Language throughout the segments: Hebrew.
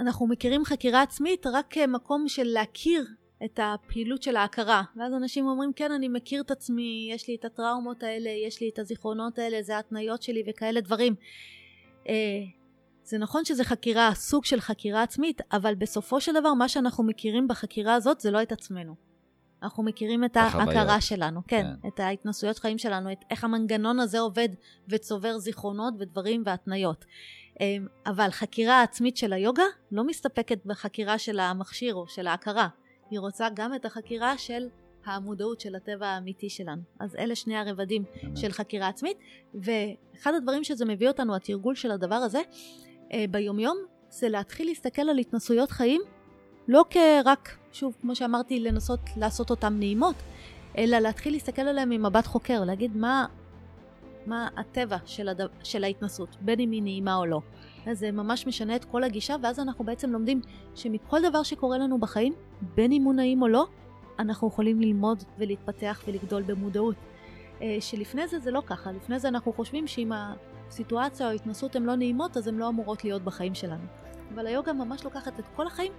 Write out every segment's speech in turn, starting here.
אנחנו מכירים חקירה עצמית רק כמקום של להכיר את הפעילות של ההכרה. ואז אנשים אומרים, כן, אני מכיר את עצמי, יש לי את הטראומות האלה, יש לי את הזיכרונות האלה, זה ההתניות שלי וכאלה דברים. אה, זה נכון שזה חקירה, סוג של חקירה עצמית, אבל בסופו של דבר מה שאנחנו מכירים בחקירה הזאת זה לא את עצמנו. אנחנו מכירים את ההכרה שלנו, כן, כן, את ההתנסויות חיים שלנו, את איך המנגנון הזה עובד וצובר זיכרונות ודברים והתניות. אמ, אבל חקירה עצמית של היוגה לא מסתפקת בחקירה של המכשיר או של ההכרה. היא רוצה גם את החקירה של המודעות של הטבע האמיתי שלנו. אז אלה שני הרבדים של חקירה עצמית, ואחד הדברים שזה מביא אותנו, התרגול של הדבר הזה, אה, ביומיום, זה להתחיל להסתכל על התנסויות חיים, לא כרק, שוב, כמו שאמרתי, לנסות לעשות אותן נעימות, אלא להתחיל להסתכל עליהן ממבט חוקר, להגיד מה, מה הטבע של, הד... של ההתנסות, בין אם היא נעימה או לא. אז זה ממש משנה את כל הגישה, ואז אנחנו בעצם לומדים שמכל דבר שקורה לנו בחיים, בין אם הוא נעים או לא, אנחנו יכולים ללמוד ולהתפתח ולגדול במודעות. אה, שלפני זה זה לא ככה, לפני זה אנחנו חושבים שאם הסיטואציה או ההתנסות הן לא נעימות, אז הן לא אמורות להיות בחיים שלנו. אבל היוגה ממש לוקחת את כל החיים,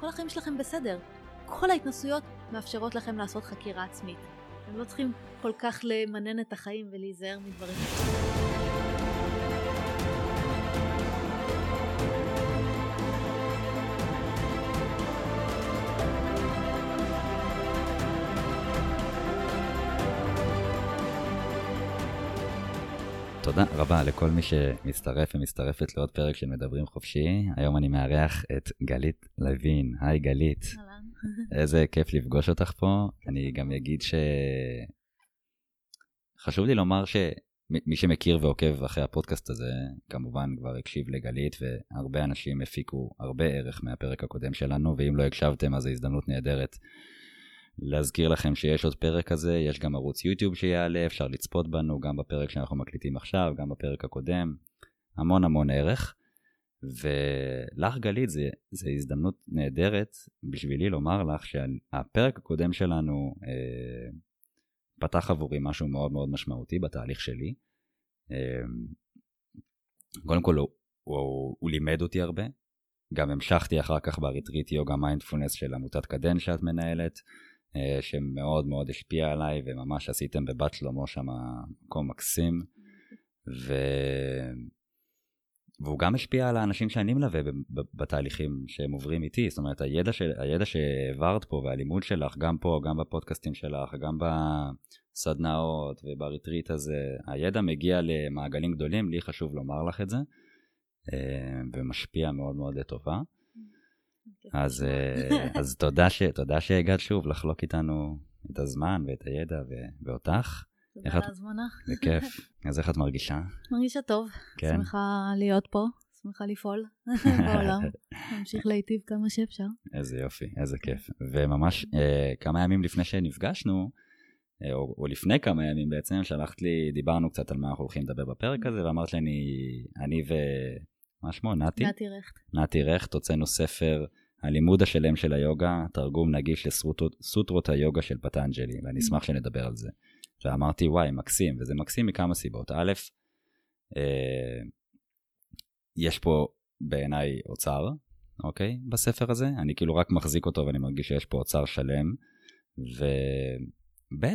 כל החיים שלכם בסדר. כל ההתנסויות מאפשרות לכם לעשות חקירה עצמית. אתם לא צריכים כל כך למנן את החיים ולהיזהר מדברים. תודה רבה לכל מי שמצטרף ומצטרפת לעוד פרק של מדברים חופשי. היום אני מארח את גלית לוין. היי גלית. איזה כיף לפגוש אותך פה. אני גם אגיד ש... חשוב לי לומר שמי שמכיר ועוקב אחרי הפודקאסט הזה, כמובן כבר הקשיב לגלית, והרבה אנשים הפיקו הרבה ערך מהפרק הקודם שלנו, ואם לא הקשבתם אז זו הזדמנות נהדרת להזכיר לכם שיש עוד פרק כזה, יש גם ערוץ יוטיוב שיעלה, אפשר לצפות בנו גם בפרק שאנחנו מקליטים עכשיו, גם בפרק הקודם, המון המון ערך. ולך גלית זה הזדמנות נהדרת בשבילי לומר לך שהפרק הקודם שלנו אה, פתח עבורי משהו מאוד מאוד משמעותי בתהליך שלי. אה, קודם כל הוא, הוא, הוא לימד אותי הרבה, גם המשכתי אחר כך בריטריט יוגה מיינדפולנס של עמותת קדן שאת מנהלת. אה, שמאוד מאוד השפיע עליי, וממש עשיתם בבת שלמה שם מקום מקסים. ו... והוא גם השפיע על האנשים שאני מלווה בתהליכים שהם עוברים איתי, זאת אומרת הידע, של, הידע שהעברת פה והלימוד שלך, גם פה, גם בפודקאסטים שלך, גם בסדנאות ובריטריט הזה, הידע מגיע למעגלים גדולים, לי חשוב לומר לך את זה, אה, ומשפיע מאוד מאוד לטובה. אז, אה, אז תודה, ש, תודה שהגעת שוב לחלוק איתנו את הזמן ואת הידע ו, ואותך. תודה על ההזמנה. בכיף. אז איך את מרגישה? מרגישה טוב. כן. שמחה להיות פה, שמחה לפעול בעולם. להמשיך להיטיב כמה שאפשר. איזה יופי, איזה כיף. וממש אה, כמה ימים לפני שנפגשנו, אה, או, או לפני כמה ימים בעצם, שלחת לי, דיברנו קצת על מה אנחנו הולכים לדבר בפרק הזה, ואמרת לי, אני, אני ו... מה שמו? נתי? נתי רכט. נתי רכט, הוצאנו ספר, הלימוד השלם של היוגה, תרגום נגיש לסוטרות היוגה של פטנג'לי, ואני אשמח שנדבר על זה. ואמרתי, וואי, מקסים, וזה מקסים מכמה סיבות. א', אה, יש פה בעיניי אוצר, אוקיי? בספר הזה, אני כאילו רק מחזיק אותו ואני מרגיש שיש פה אוצר שלם. וב',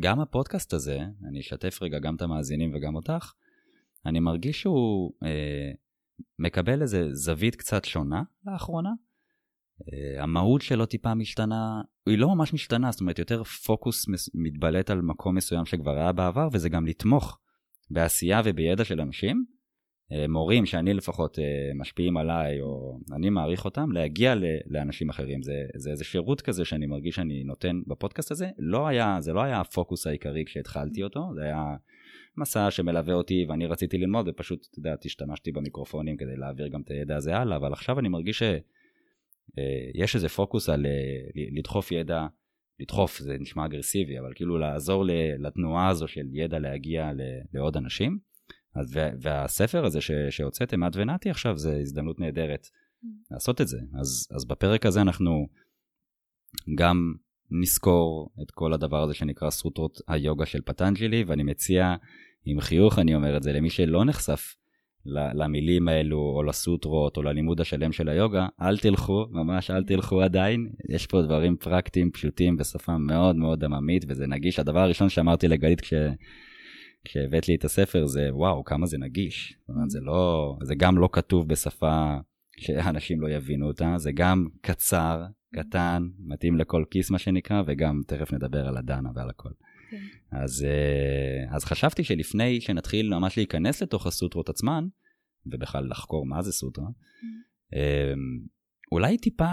גם הפודקאסט הזה, אני אשתף רגע גם את המאזינים וגם אותך, אני מרגיש שהוא אה, מקבל איזה זווית קצת שונה לאחרונה. Uh, המהות שלו טיפה משתנה, היא לא ממש משתנה, זאת אומרת יותר פוקוס מתבלט על מקום מסוים שכבר היה בעבר, וזה גם לתמוך בעשייה ובידע של אנשים, uh, מורים שאני לפחות uh, משפיעים עליי, או אני מעריך אותם, להגיע לאנשים אחרים. זה, זה איזה שירות כזה שאני מרגיש שאני נותן בפודקאסט הזה. לא היה, זה לא היה הפוקוס העיקרי כשהתחלתי אותו, זה היה מסע שמלווה אותי ואני רציתי ללמוד ופשוט, אתה יודע, השתמשתי במיקרופונים כדי להעביר גם את הידע הזה הלאה, אבל עכשיו אני מרגיש שיש איזה פוקוס על לדחוף ידע, לדחוף זה נשמע אגרסיבי, אבל כאילו לעזור לתנועה הזו של ידע להגיע לעוד אנשים. אז, והספר הזה שהוצאתם, את ונתי עכשיו, זה הזדמנות נהדרת mm. לעשות את זה. אז, אז בפרק הזה אנחנו גם נזכור את כל הדבר הזה שנקרא סוטרות היוגה של פטנג'לי, ואני מציע עם חיוך אני אומר את זה, למי שלא נחשף למילים האלו, או לסוטרות, או ללימוד השלם של היוגה, אל תלכו, ממש אל תלכו עדיין. יש פה דברים פרקטיים, פשוטים, בשפה מאוד מאוד עממית, וזה נגיש. הדבר הראשון שאמרתי לגלית כש... כשהבאת לי את הספר זה, וואו, כמה זה נגיש. זאת אומרת, זה לא, זה גם לא כתוב בשפה שאנשים לא יבינו אותה, זה גם קצר, קטן, מתאים לכל כיס מה שנקרא, וגם תכף נדבר על הדנה ועל הכל. כן. אז, אה, אז חשבתי שלפני שנתחיל ממש להיכנס לתוך הסוטרות עצמן, ובכלל לחקור מה זה סוטרה, mm-hmm. אמ, אולי טיפה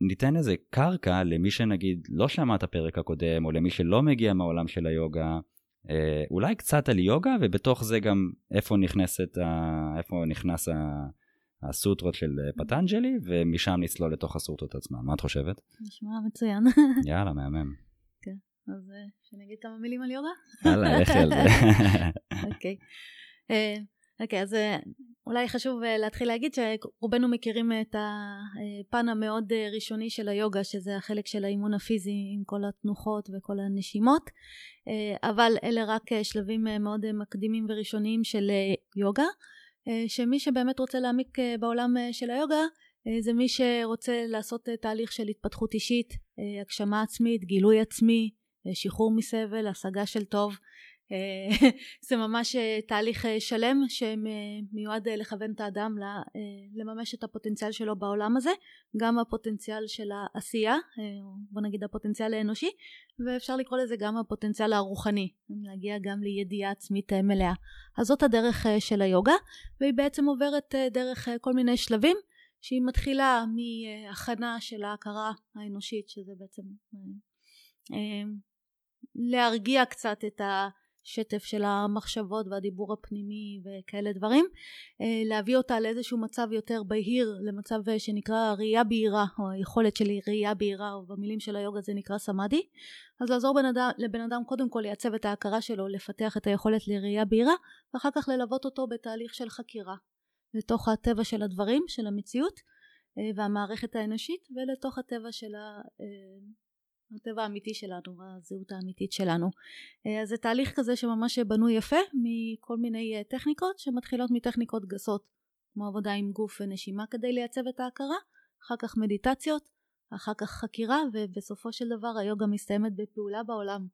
ניתן איזה קרקע למי שנגיד לא שמע את הפרק הקודם, או למי שלא מגיע מהעולם של היוגה, אה, אולי קצת על יוגה, ובתוך זה גם איפה נכנסת, איפה נכנס הסוטרות של פטנג'לי, ומשם נצלול לתוך הסוטרות עצמן. מה את חושבת? נשמע מצוין. יאללה, מהמם. אז אה, שאני אגיד כמה מילים על יוגה? יאללה, לכי על זה. אוקיי. אה, אוקיי, אז אולי חשוב להתחיל להגיד שרובנו מכירים את הפן המאוד ראשוני של היוגה, שזה החלק של האימון הפיזי עם כל התנוחות וכל הנשימות, אבל אלה רק שלבים מאוד מקדימים וראשוניים של יוגה. אה, שמי שבאמת רוצה להעמיק אה, בעולם אה, של היוגה זה מי שרוצה לעשות תהליך של התפתחות אישית, הגשמה עצמית, גילוי עצמי, שחרור מסבל, השגה של טוב. זה ממש תהליך שלם שמיועד לכוון את האדם לממש את הפוטנציאל שלו בעולם הזה, גם הפוטנציאל של העשייה, בוא נגיד הפוטנציאל האנושי, ואפשר לקרוא לזה גם הפוטנציאל הרוחני, להגיע גם לידיעה עצמית מלאה. אז זאת הדרך של היוגה, והיא בעצם עוברת דרך כל מיני שלבים, שהיא מתחילה מהכנה של ההכרה האנושית, שזה בעצם להרגיע קצת את ה... שטף של המחשבות והדיבור הפנימי וכאלה דברים, אה, להביא אותה לאיזשהו מצב יותר בהיר, למצב אה, שנקרא ראייה בהירה, או היכולת של ראייה בהירה, או במילים של היוגה זה נקרא סמאדי, אז לעזור בן אדם, לבן אדם קודם כל לייצב את ההכרה שלו, לפתח את היכולת לראייה בהירה, ואחר כך ללוות אותו בתהליך של חקירה, לתוך הטבע של הדברים, של המציאות, אה, והמערכת האנושית, ולתוך הטבע של. הטבע האמיתי שלנו, הזהות האמיתית שלנו. אה, אז זה תהליך כזה שממש בנוי יפה מכל מיני אה, טכניקות שמתחילות מטכניקות גסות כמו עבודה עם גוף ונשימה כדי לייצב את ההכרה, אחר כך מדיטציות, אחר כך חקירה ובסופו של דבר היוגה מסתיימת בפעולה בעולם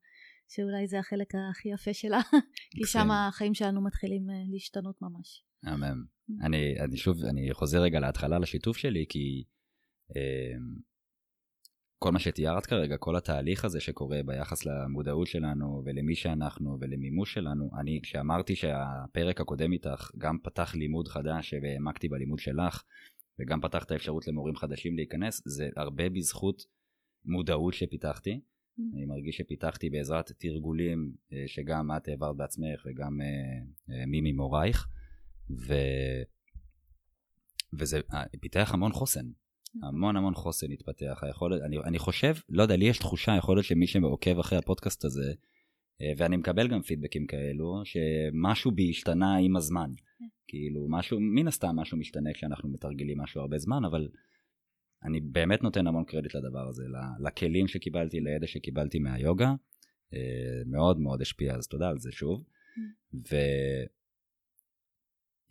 שאולי זה החלק הכי יפה שלה כי שם החיים שלנו מתחילים אה, להשתנות ממש. אמן. אני, אני שוב, אני חוזר רגע להתחלה לשיתוף שלי כי כל מה שתיארת כרגע, כל התהליך הזה שקורה ביחס למודעות שלנו ולמי שאנחנו ולמימוש שלנו, אני כשאמרתי שהפרק הקודם איתך גם פתח לימוד חדש והעמקתי בלימוד שלך וגם פתח את האפשרות למורים חדשים להיכנס, זה הרבה בזכות מודעות שפיתחתי. Mm. אני מרגיש שפיתחתי בעזרת תרגולים אה, שגם את העברת בעצמך וגם אה, אה, מי ממורייך, ו... וזה פיתח המון חוסן. המון המון חוסן התפתח. היכולת, אני, אני חושב, לא יודע, לי יש תחושה, יכול להיות שמי שעוקב אחרי הפודקאסט הזה, אה, ואני מקבל גם פידבקים כאלו, שמשהו בי השתנה עם הזמן. כן. כאילו, משהו, מן הסתם משהו משתנה כשאנחנו מתרגלים משהו הרבה זמן, אבל אני באמת נותן המון קרדיט לדבר הזה, לכלים שקיבלתי, לידע שקיבלתי מהיוגה, אה, מאוד מאוד השפיע, אז תודה על זה שוב. כן.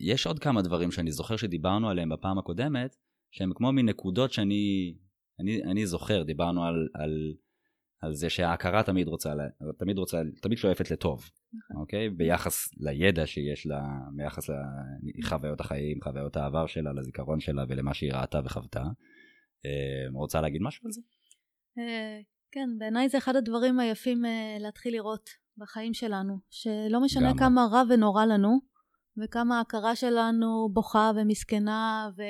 ויש עוד כמה דברים שאני זוכר שדיברנו עליהם בפעם הקודמת, שהם כמו מין נקודות שאני אני, אני זוכר, דיברנו על, על, על זה שההכרה תמיד רוצה, תמיד רוצה, תמיד שואפת לטוב, נכון. אוקיי? ביחס לידע שיש לה, ביחס לחוויות החיים, חוויות העבר שלה, לזיכרון שלה ולמה שהיא ראתה וחוותה. אה, רוצה להגיד משהו על זה? אה, כן, בעיניי זה אחד הדברים היפים אה, להתחיל לראות בחיים שלנו, שלא משנה כמה רע ונורא לנו, וכמה ההכרה שלנו בוכה ומסכנה, ו...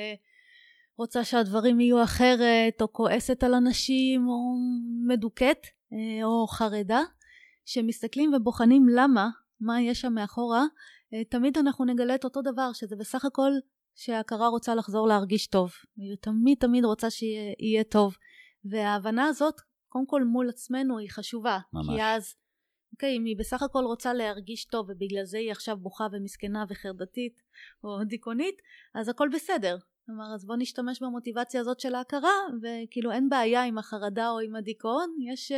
רוצה שהדברים יהיו אחרת, או כועסת על אנשים, או מדוכאת, אה, או חרדה, שמסתכלים ובוחנים למה, מה יש שם מאחורה, אה, תמיד אנחנו נגלה את אותו דבר, שזה בסך הכל שההכרה רוצה לחזור להרגיש טוב. היא תמיד תמיד רוצה שיהיה טוב. וההבנה הזאת, קודם כל מול עצמנו, היא חשובה. ממש. כי אז, אוקיי, אם היא בסך הכל רוצה להרגיש טוב, ובגלל זה היא עכשיו בוכה ומסכנה וחרדתית, או דיכאונית, אז הכל בסדר. כלומר, אז בוא נשתמש במוטיבציה הזאת של ההכרה, וכאילו אין בעיה עם החרדה או עם הדיכאון, יש uh,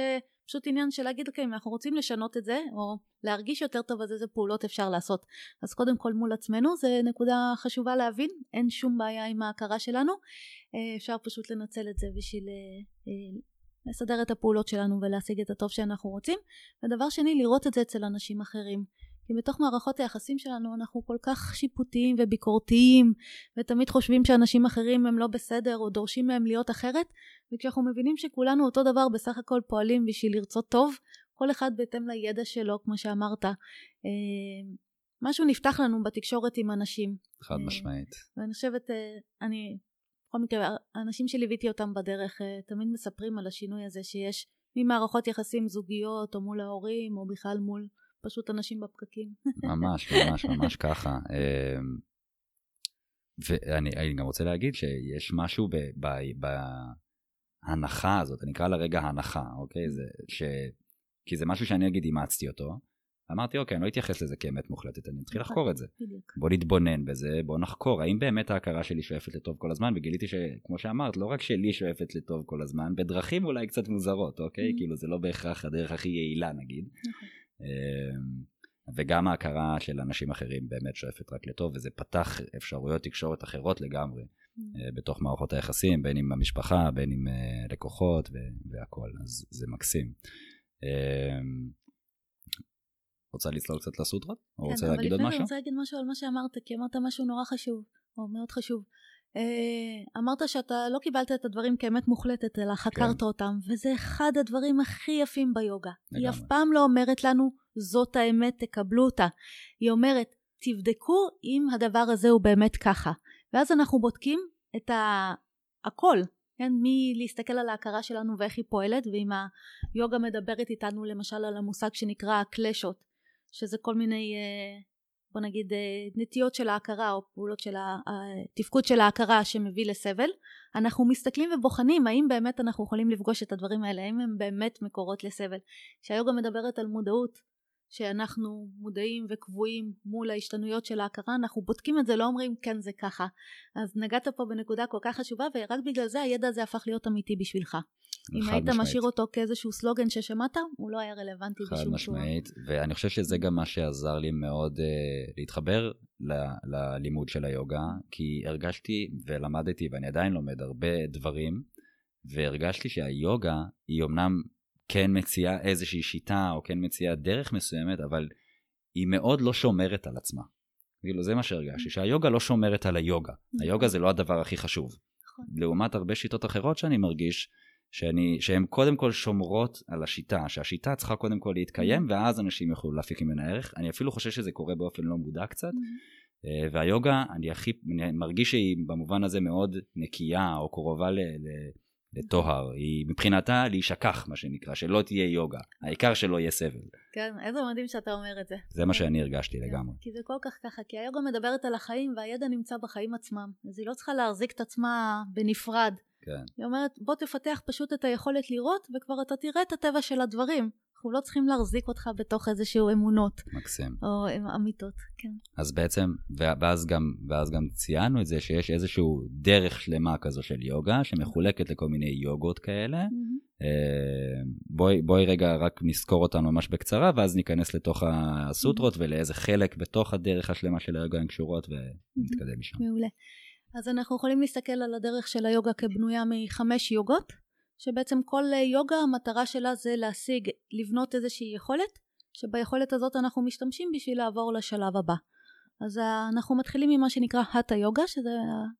פשוט עניין של להגיד, אוקיי, אם אנחנו רוצים לשנות את זה, או להרגיש יותר טוב, אז איזה פעולות אפשר לעשות. אז קודם כל מול עצמנו, זה נקודה חשובה להבין, אין שום בעיה עם ההכרה שלנו, uh, אפשר פשוט לנצל את זה בשביל uh, uh, לסדר את הפעולות שלנו ולהשיג את הטוב שאנחנו רוצים. ודבר שני, לראות את זה אצל אנשים אחרים. כי בתוך מערכות היחסים שלנו אנחנו כל כך שיפוטיים וביקורתיים ותמיד חושבים שאנשים אחרים הם לא בסדר או דורשים מהם להיות אחרת וכשאנחנו מבינים שכולנו אותו דבר בסך הכל פועלים בשביל לרצות טוב כל אחד בהתאם לידע שלו כמו שאמרת אה, משהו נפתח לנו בתקשורת עם אנשים. חד אה, משמעית. ואני חושבת אה, אני בכל מקרה האנשים שליוויתי אותם בדרך תמיד מספרים על השינוי הזה שיש ממערכות יחסים זוגיות או מול ההורים או בכלל מול פשוט אנשים בפקקים. ממש, ממש, ממש ככה. אמ, ואני גם רוצה להגיד שיש משהו בהנחה הזאת, אני אקרא לה רגע הנחה, אוקיי? זה, ש... כי זה משהו שאני אגיד אימצתי אותו. אמרתי, אוקיי, אני לא אתייחס לזה כאמת מוחלטת, אני אתחיל נכון, לחקור את זה. בוא נתבונן בזה, בוא נחקור, האם באמת ההכרה שלי שואפת לטוב כל הזמן, וגיליתי שכמו שאמרת, לא רק שלי שואפת לטוב כל הזמן, בדרכים אולי קצת מוזרות, אוקיי? Mm-hmm. כאילו זה לא בהכרח הדרך הכי יעילה נגיד. נכון. אמ, וגם ההכרה של אנשים אחרים באמת שואפת רק לטוב, וזה פתח אפשרויות תקשורת אחרות לגמרי mm. אה, בתוך מערכות היחסים, בין עם המשפחה, בין עם אה, לקוחות והכול, אז זה מקסים. אמ, רוצה לצלול קצת לסוטרות? או כן, רוצה להגיד עוד משהו? כן, אבל לפני אני רוצה להגיד משהו על מה שאמרת, כי אמרת משהו נורא חשוב, או מאוד חשוב. אה, אמרת שאתה לא קיבלת את הדברים כאמת מוחלטת, אלא חקרת כן. אותם, וזה אחד הדברים הכי יפים ביוגה. לגמרי. היא אף פעם לא אומרת לנו, זאת האמת, תקבלו אותה. היא אומרת, תבדקו אם הדבר הזה הוא באמת ככה. ואז אנחנו בודקים את ה... הכל, כן? מלהסתכל על ההכרה שלנו ואיך היא פועלת, ואם היוגה מדברת איתנו למשל על המושג שנקרא קלשות, שזה כל מיני אה, בוא נגיד אה, נטיות של ההכרה או פעולות של התפקוד של ההכרה שמביא לסבל. אנחנו מסתכלים ובוחנים האם באמת אנחנו יכולים לפגוש את הדברים האלה האם הם באמת מקורות לסבל. כשהיוגה מדברת על מודעות שאנחנו מודעים וקבועים מול ההשתנויות של ההכרה אנחנו בודקים את זה לא אומרים כן זה ככה אז נגעת פה בנקודה כל כך חשובה ורק בגלל זה הידע הזה הפך להיות אמיתי בשבילך אם היית משמעית. משאיר אותו כאיזשהו סלוגן ששמעת הוא לא היה רלוונטי בשום צורה. חד משמעית ואני חושב שזה גם מה שעזר לי מאוד uh, להתחבר ל, ללימוד של היוגה כי הרגשתי ולמדתי ואני עדיין לומד הרבה דברים והרגשתי שהיוגה היא אמנם כן מציעה איזושהי שיטה או כן מציעה דרך מסוימת, אבל היא מאוד לא שומרת על עצמה. כאילו זה מה שהרגשתי, שהיוגה לא שומרת על היוגה. נכון. היוגה זה לא הדבר הכי חשוב. נכון. לעומת הרבה שיטות אחרות שאני מרגיש, שאני, שהן קודם כל שומרות על השיטה, שהשיטה צריכה קודם כל להתקיים mm-hmm. ואז אנשים יוכלו להפיק ממנה ערך. אני אפילו חושב שזה קורה באופן לא מודע קצת. Mm-hmm. והיוגה, אני הכי, אני מרגיש שהיא במובן הזה מאוד נקייה או קרובה ל, ל, לטוהר, היא מבחינתה להישכח מה שנקרא, שלא תהיה יוגה, העיקר שלא יהיה סבל. כן, איזה מדהים שאתה אומר את זה. זה מה שאני הרגשתי כן, לגמרי. כי זה כל כך ככה, כי היוגה מדברת על החיים והידע נמצא בחיים עצמם, אז היא לא צריכה להחזיק את עצמה בנפרד. כן. היא אומרת בוא תפתח פשוט את היכולת לראות וכבר אתה תראה את הטבע של הדברים. אנחנו לא צריכים להחזיק אותך בתוך איזשהו אמונות. מקסים. או אמיתות, כן. אז בעצם, ואז גם, ואז גם ציינו את זה שיש איזשהו דרך שלמה כזו של יוגה, שמחולקת לכל מיני יוגות כאלה. Mm-hmm. בואי, בואי רגע רק נזכור אותנו ממש בקצרה, ואז ניכנס לתוך הסוטרות mm-hmm. ולאיזה חלק בתוך הדרך השלמה של היוגה הן קשורות, ונתקדם משם. מעולה. אז אנחנו יכולים להסתכל על הדרך של היוגה כבנויה מחמש יוגות. שבעצם כל יוגה המטרה שלה זה להשיג, לבנות איזושהי יכולת, שביכולת הזאת אנחנו משתמשים בשביל לעבור לשלב הבא. אז אנחנו מתחילים ממה שנקרא הטה יוגה, שזה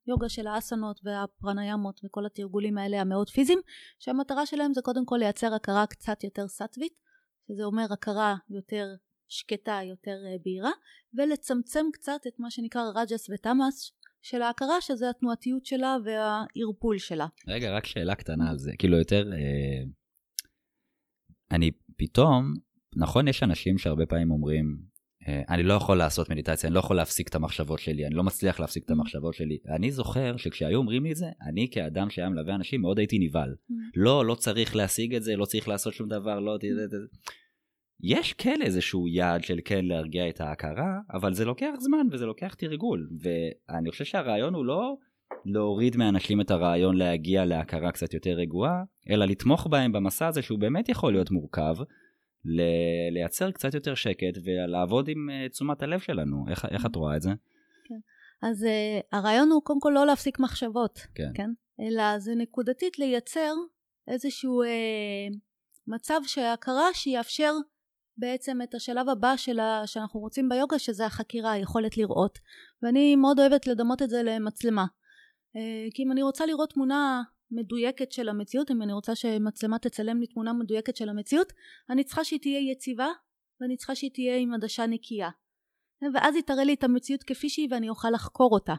היוגה של האסנות והפרניאמות וכל התרגולים האלה המאוד פיזיים, שהמטרה שלהם זה קודם כל לייצר הכרה קצת יותר סטווית, שזה אומר הכרה יותר שקטה, יותר אה, בהירה, ולצמצם קצת את מה שנקרא רג'ס ותמאס, של ההכרה שזה התנועתיות שלה והערפול שלה. רגע, רק שאלה קטנה על זה. כאילו יותר, אה, אני פתאום, נכון יש אנשים שהרבה פעמים אומרים, אה, אני לא יכול לעשות מדיטציה, אני לא יכול להפסיק את המחשבות שלי, אני לא מצליח להפסיק את. המחשבות שלי. אני זוכר שכשהיו אומרים לי את זה, אני כאדם שהיה מלווה אנשים מאוד הייתי נבהל. Mm. לא, לא צריך להשיג את זה, לא צריך לעשות שום דבר, לא... יש כן איזשהו יעד של כן להרגיע את ההכרה, אבל זה לוקח זמן וזה לוקח תרגול, ואני חושב שהרעיון הוא לא להוריד מאנשים את הרעיון להגיע להכרה קצת יותר רגועה, אלא לתמוך בהם במסע הזה שהוא באמת יכול להיות מורכב, ל- לייצר קצת יותר שקט ולעבוד עם uh, תשומת הלב שלנו. איך, איך את רואה את זה? כן. אז uh, הרעיון הוא קודם כל לא להפסיק מחשבות, כן. כן? אלא זה נקודתית לייצר איזשהו uh, מצב של הכרה שיאפשר בעצם את השלב הבא שלה, שאנחנו רוצים ביוגה שזה החקירה, היכולת לראות. ואני מאוד אוהבת לדמות את זה למצלמה. אה, כי אם אני רוצה לראות תמונה מדויקת של המציאות אם אני רוצה שמצלמה תצלם לי תמונה מדויקת של המציאות אני צריכה שהיא תהיה יציבה ואני צריכה שהיא תהיה עם עדשה נקייה ואז היא תראה לי את המציאות כפי שהיא ואני אוכל לחקור אותה.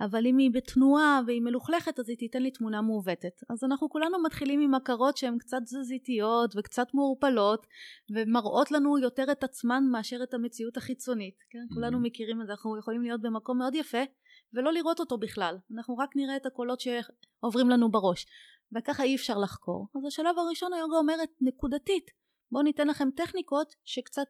אבל אם היא בתנועה והיא מלוכלכת אז היא תיתן לי תמונה מעוותת. אז אנחנו כולנו מתחילים עם הכרות שהן קצת תזזיתיות וקצת מעורפלות ומראות לנו יותר את עצמן מאשר את המציאות החיצונית כן? Mm-hmm. כולנו מכירים את זה אנחנו יכולים להיות במקום מאוד יפה ולא לראות אותו בכלל. אנחנו רק נראה את הקולות שעוברים לנו בראש. וככה אי אפשר לחקור. אז השלב הראשון היוגה אומרת נקודתית בואו ניתן לכם טכניקות שקצת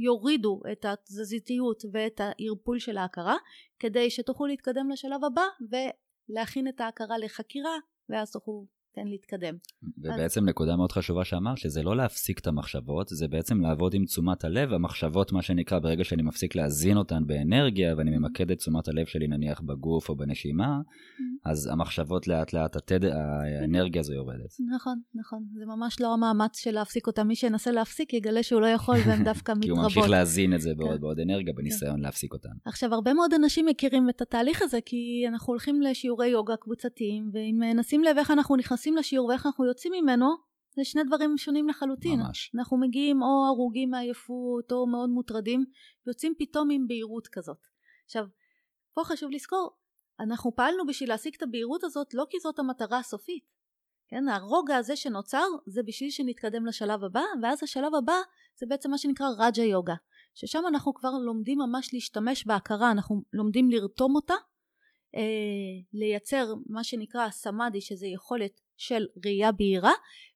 יורידו את התזזיתיות ואת הערפול של ההכרה כדי שתוכלו להתקדם לשלב הבא ולהכין את ההכרה לחקירה ואז תוכלו תן להתקדם. ובעצם אז... נקודה מאוד חשובה שאמרת, שזה לא להפסיק את המחשבות, זה בעצם לעבוד עם תשומת הלב, המחשבות מה שנקרא, ברגע שאני מפסיק להזין אותן באנרגיה, ואני ממקד את תשומת הלב שלי נניח בגוף או בנשימה, mm-hmm. אז המחשבות לאט לאט, התד... האנרגיה הזו יורדת. נכון, נכון, זה ממש לא המאמץ של להפסיק אותה, מי שינסה להפסיק יגלה שהוא לא יכול והם דווקא מתרבות. כי הוא ממשיך להזין את זה בעוד כן. בעוד אנרגיה בניסיון כן. להפסיק אותן. עכשיו, הרבה מאוד אנשים מכירים את התהליך הזה, כי אנחנו הולכים לשיעורי יוגה קבוצתיים, ואם נשים לב איך אנחנו נכנסים נכנסים לשיעור ואיך אנחנו יוצאים ממנו, זה שני דברים שונים לחלוטין. ממש. אנחנו מגיעים או הרוגים מעייפות או מאוד מוטרדים, יוצאים פתאום עם בהירות כזאת. עכשיו, פה חשוב לזכור, אנחנו פעלנו בשביל להשיג את הבהירות הזאת לא כי זאת המטרה הסופית. כן, הרוגע הזה שנוצר זה בשביל שנתקדם לשלב הבא, ואז השלב הבא זה בעצם מה שנקרא רג'ה יוגה, ששם אנחנו כבר לומדים ממש להשתמש בהכרה, אנחנו לומדים לרתום אותה, אה, לייצר מה שנקרא סמאדי שזה יכולת של ראייה בהירה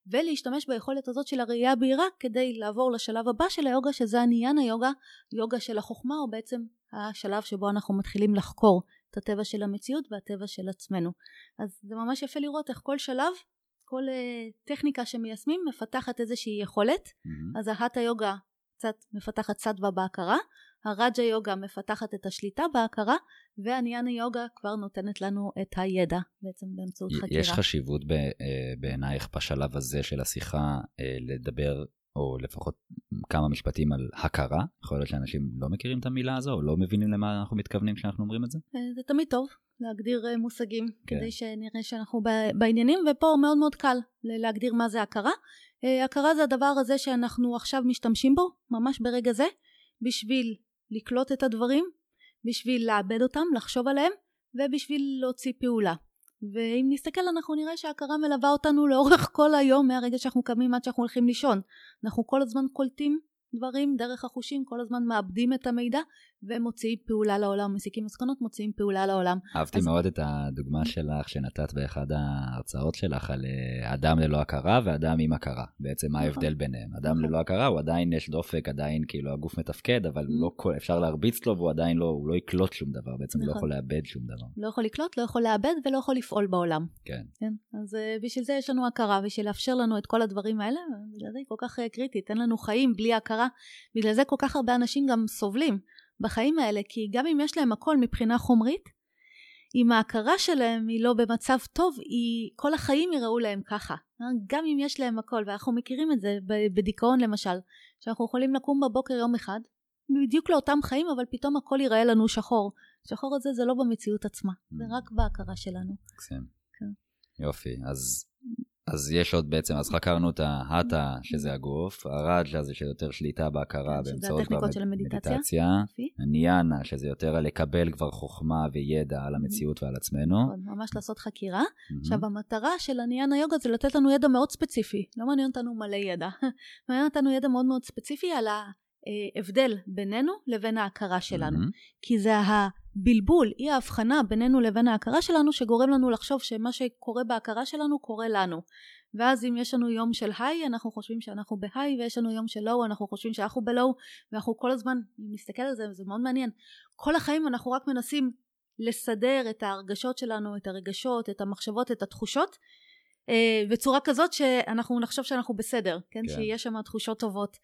ולהשתמש ביכולת הזאת של הראייה הבהירה כדי לעבור לשלב הבא של היוגה שזה עניין היוגה, יוגה של החוכמה או בעצם השלב שבו אנחנו מתחילים לחקור את הטבע של המציאות והטבע של עצמנו. אז זה ממש יפה לראות איך כל שלב, כל uh, טכניקה שמיישמים מפתחת איזושהי יכולת. Mm-hmm. אז ההטה יוגה קצת מפתחת סדווה בהכרה, הרג'ה יוגה מפתחת את השליטה בהכרה והניאנה יוגה כבר נותנת לנו את הידע בעצם באמצעות חקירה. יש חשיבות אה, בעינייך בשלב הזה של השיחה אה, לדבר או לפחות כמה משפטים על הכרה? יכול להיות שאנשים לא מכירים את המילה הזו או לא מבינים למה אנחנו מתכוונים כשאנחנו אומרים את זה? אה, זה תמיד טוב להגדיר מושגים כן. כדי שנראה שאנחנו בעניינים ופה מאוד מאוד קל להגדיר מה זה הכרה. הכרה זה הדבר הזה שאנחנו עכשיו משתמשים בו ממש ברגע זה בשביל לקלוט את הדברים, בשביל לעבד אותם, לחשוב עליהם, ובשביל להוציא פעולה. ואם נסתכל אנחנו נראה שההכרה מלווה אותנו לאורך כל היום מהרגע שאנחנו קמים עד שאנחנו הולכים לישון. אנחנו כל הזמן קולטים דברים דרך החושים, כל הזמן מאבדים את המידע ומוציאים פעולה לעולם, מסיקים מסקנות, מוציאים פעולה לעולם. אהבתי אז... מאוד את הדוגמה שלך שנתת באחד ההרצאות שלך על אה, אדם ללא הכרה ואדם עם הכרה. בעצם מה נכון. ההבדל ביניהם? אדם נכון. ללא הכרה הוא עדיין יש דופק, עדיין כאילו הגוף מתפקד, אבל לא כל, אפשר להרביץ לו והוא עדיין לא, הוא לא יקלוט שום דבר, בעצם נכון. לא יכול לאבד שום דבר. לא יכול לקלוט, לא יכול לאבד ולא יכול לפעול בעולם. כן. כן? אז uh, בשביל זה יש לנו הכרה, בשביל לאפשר לנו את כל הדברים האלה, בגלל זה היא כל כך uh, קריטית, אין לנו חיים בלי הכרה, בגלל זה כל כך הרבה אנשים גם סובלים. בחיים האלה, כי גם אם יש להם הכל מבחינה חומרית, אם ההכרה שלהם היא לא במצב טוב, היא, כל החיים יראו להם ככה. גם אם יש להם הכל, ואנחנו מכירים את זה בדיכאון למשל, שאנחנו יכולים לקום בבוקר יום אחד, בדיוק לאותם חיים, אבל פתאום הכל ייראה לנו שחור. שחור הזה זה לא במציאות עצמה, זה רק בהכרה שלנו. כן. יופי, אז אז יש עוד בעצם, אז חקרנו את ההטה, שזה הגוף, הרג'ה זה שיותר שליטה בהכרה כן, באמצעות המדיטציה, הניאנה, שזה יותר לקבל כבר חוכמה וידע על המציאות ועל עצמנו. נכון, ממש לעשות חקירה. עכשיו, המטרה של הניאנה יוגה זה לתת לנו ידע מאוד ספציפי, לא מעניין אותנו מלא ידע, מעניין אותנו ידע מאוד מאוד ספציפי על ההבדל בינינו לבין ההכרה שלנו, כי זה הבלבול, אי ההבחנה בינינו לבין ההכרה שלנו שגורם לנו לחשוב שמה שקורה בהכרה שלנו קורה לנו. ואז אם יש לנו יום של היי אנחנו חושבים שאנחנו בהיי ויש לנו יום של לואו אנחנו חושבים שאנחנו בלואו ואנחנו כל הזמן אם נסתכל על זה זה מאוד מעניין. כל החיים אנחנו רק מנסים לסדר את ההרגשות שלנו, את הרגשות, את המחשבות, את התחושות, אה, בצורה כזאת שאנחנו נחשוב שאנחנו בסדר, כן? כן. שיש שם תחושות טובות.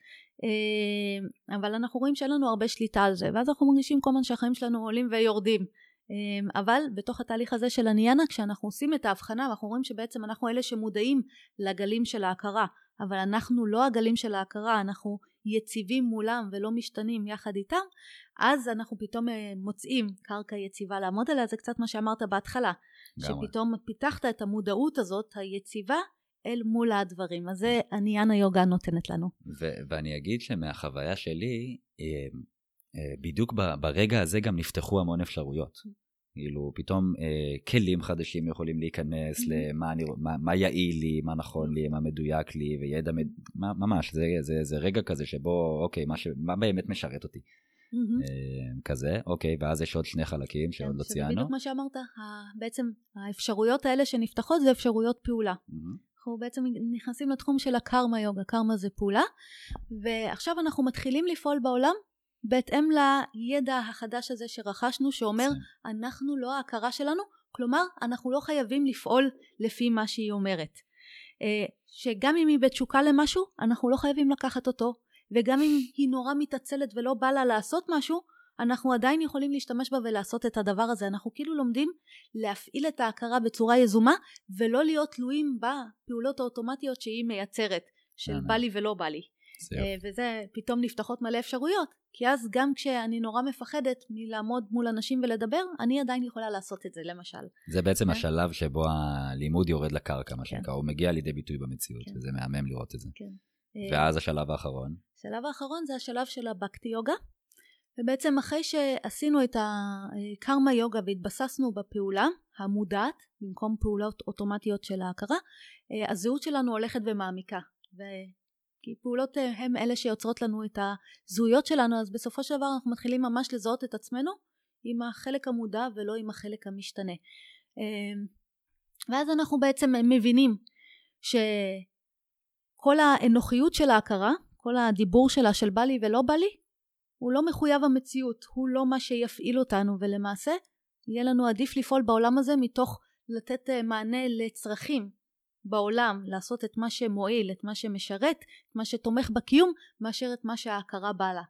אה, אבל אנחנו רואים שאין לנו הרבה שליטה על זה, ואז אנחנו מרגישים כל הזמן שהחיים שלנו עולים ויורדים. אה, אבל בתוך התהליך הזה של הניאנה, כשאנחנו עושים את ההבחנה, אנחנו רואים שבעצם אנחנו אלה שמודעים לגלים של ההכרה, אבל אנחנו לא הגלים של ההכרה, אנחנו יציבים מולם ולא משתנים יחד איתם, אז אנחנו פתאום מוצאים קרקע יציבה לעמוד עליה, זה קצת מה שאמרת בהתחלה. שפתאום פיתחת את המודעות הזאת היציבה אל מול הדברים. אז זה עניין היוגה נותנת לנו. ו- ואני אגיד שמהחוויה שלי, אה, אה, בדיוק ברגע הזה גם נפתחו המון אפשרויות. כאילו פתאום אה, כלים חדשים יכולים להיכנס למה אני, מה, מה יעיל לי, מה נכון לי, מה מדויק לי, וידע, מד... ממש, זה, זה, זה רגע כזה שבו, אוקיי, מה, ש... מה באמת משרת אותי. Mm-hmm. כזה, אוקיי, ואז יש עוד שני חלקים שעוד לא ציינו. בדיוק מה שאמרת, בעצם האפשרויות האלה שנפתחות זה אפשרויות פעולה. Mm-hmm. אנחנו בעצם נכנסים לתחום של הקרמה יוגה, קרמה זה פעולה, ועכשיו אנחנו מתחילים לפעול בעולם בהתאם לידע החדש הזה שרכשנו, שאומר אנחנו לא ההכרה שלנו, כלומר אנחנו לא חייבים לפעול לפי מה שהיא אומרת. אה, שגם אם היא בתשוקה למשהו, אנחנו לא חייבים לקחת אותו, וגם אם היא נורא מתעצלת ולא בא לה לעשות משהו, אנחנו עדיין יכולים להשתמש בה ולעשות את הדבר הזה. אנחנו כאילו לומדים להפעיל את ההכרה בצורה יזומה ולא להיות תלויים בפעולות האוטומטיות שהיא מייצרת, של בא לי ולא בא לי. אה, וזה פתאום נפתחות מלא אפשרויות, כי אז גם כשאני נורא מפחדת מלעמוד מול אנשים ולדבר, אני עדיין יכולה לעשות את זה למשל. זה בעצם כן? השלב שבו הלימוד יורד לקרקע, מה כן. שנקרא, הוא מגיע לידי ביטוי במציאות, כן. וזה מהמם לראות את זה. כן. ואז השלב האחרון? השלב האחרון זה השלב של הבקטי יוגה. ובעצם אחרי שעשינו את הקרמה יוגה והתבססנו בפעולה המודעת במקום פעולות אוטומטיות של ההכרה הזהות שלנו הולכת ומעמיקה כי פעולות הם אלה שיוצרות לנו את הזהויות שלנו אז בסופו של דבר אנחנו מתחילים ממש לזהות את עצמנו עם החלק המודע ולא עם החלק המשתנה ואז אנחנו בעצם מבינים שכל האנוכיות של ההכרה כל הדיבור שלה של בא לי ולא בא לי הוא לא מחויב המציאות, הוא לא מה שיפעיל אותנו ולמעשה יהיה לנו עדיף לפעול בעולם הזה מתוך לתת אה, מענה לצרכים בעולם, לעשות את מה שמועיל, את מה שמשרת, את מה שתומך בקיום, מאשר את מה שההכרה באה לה.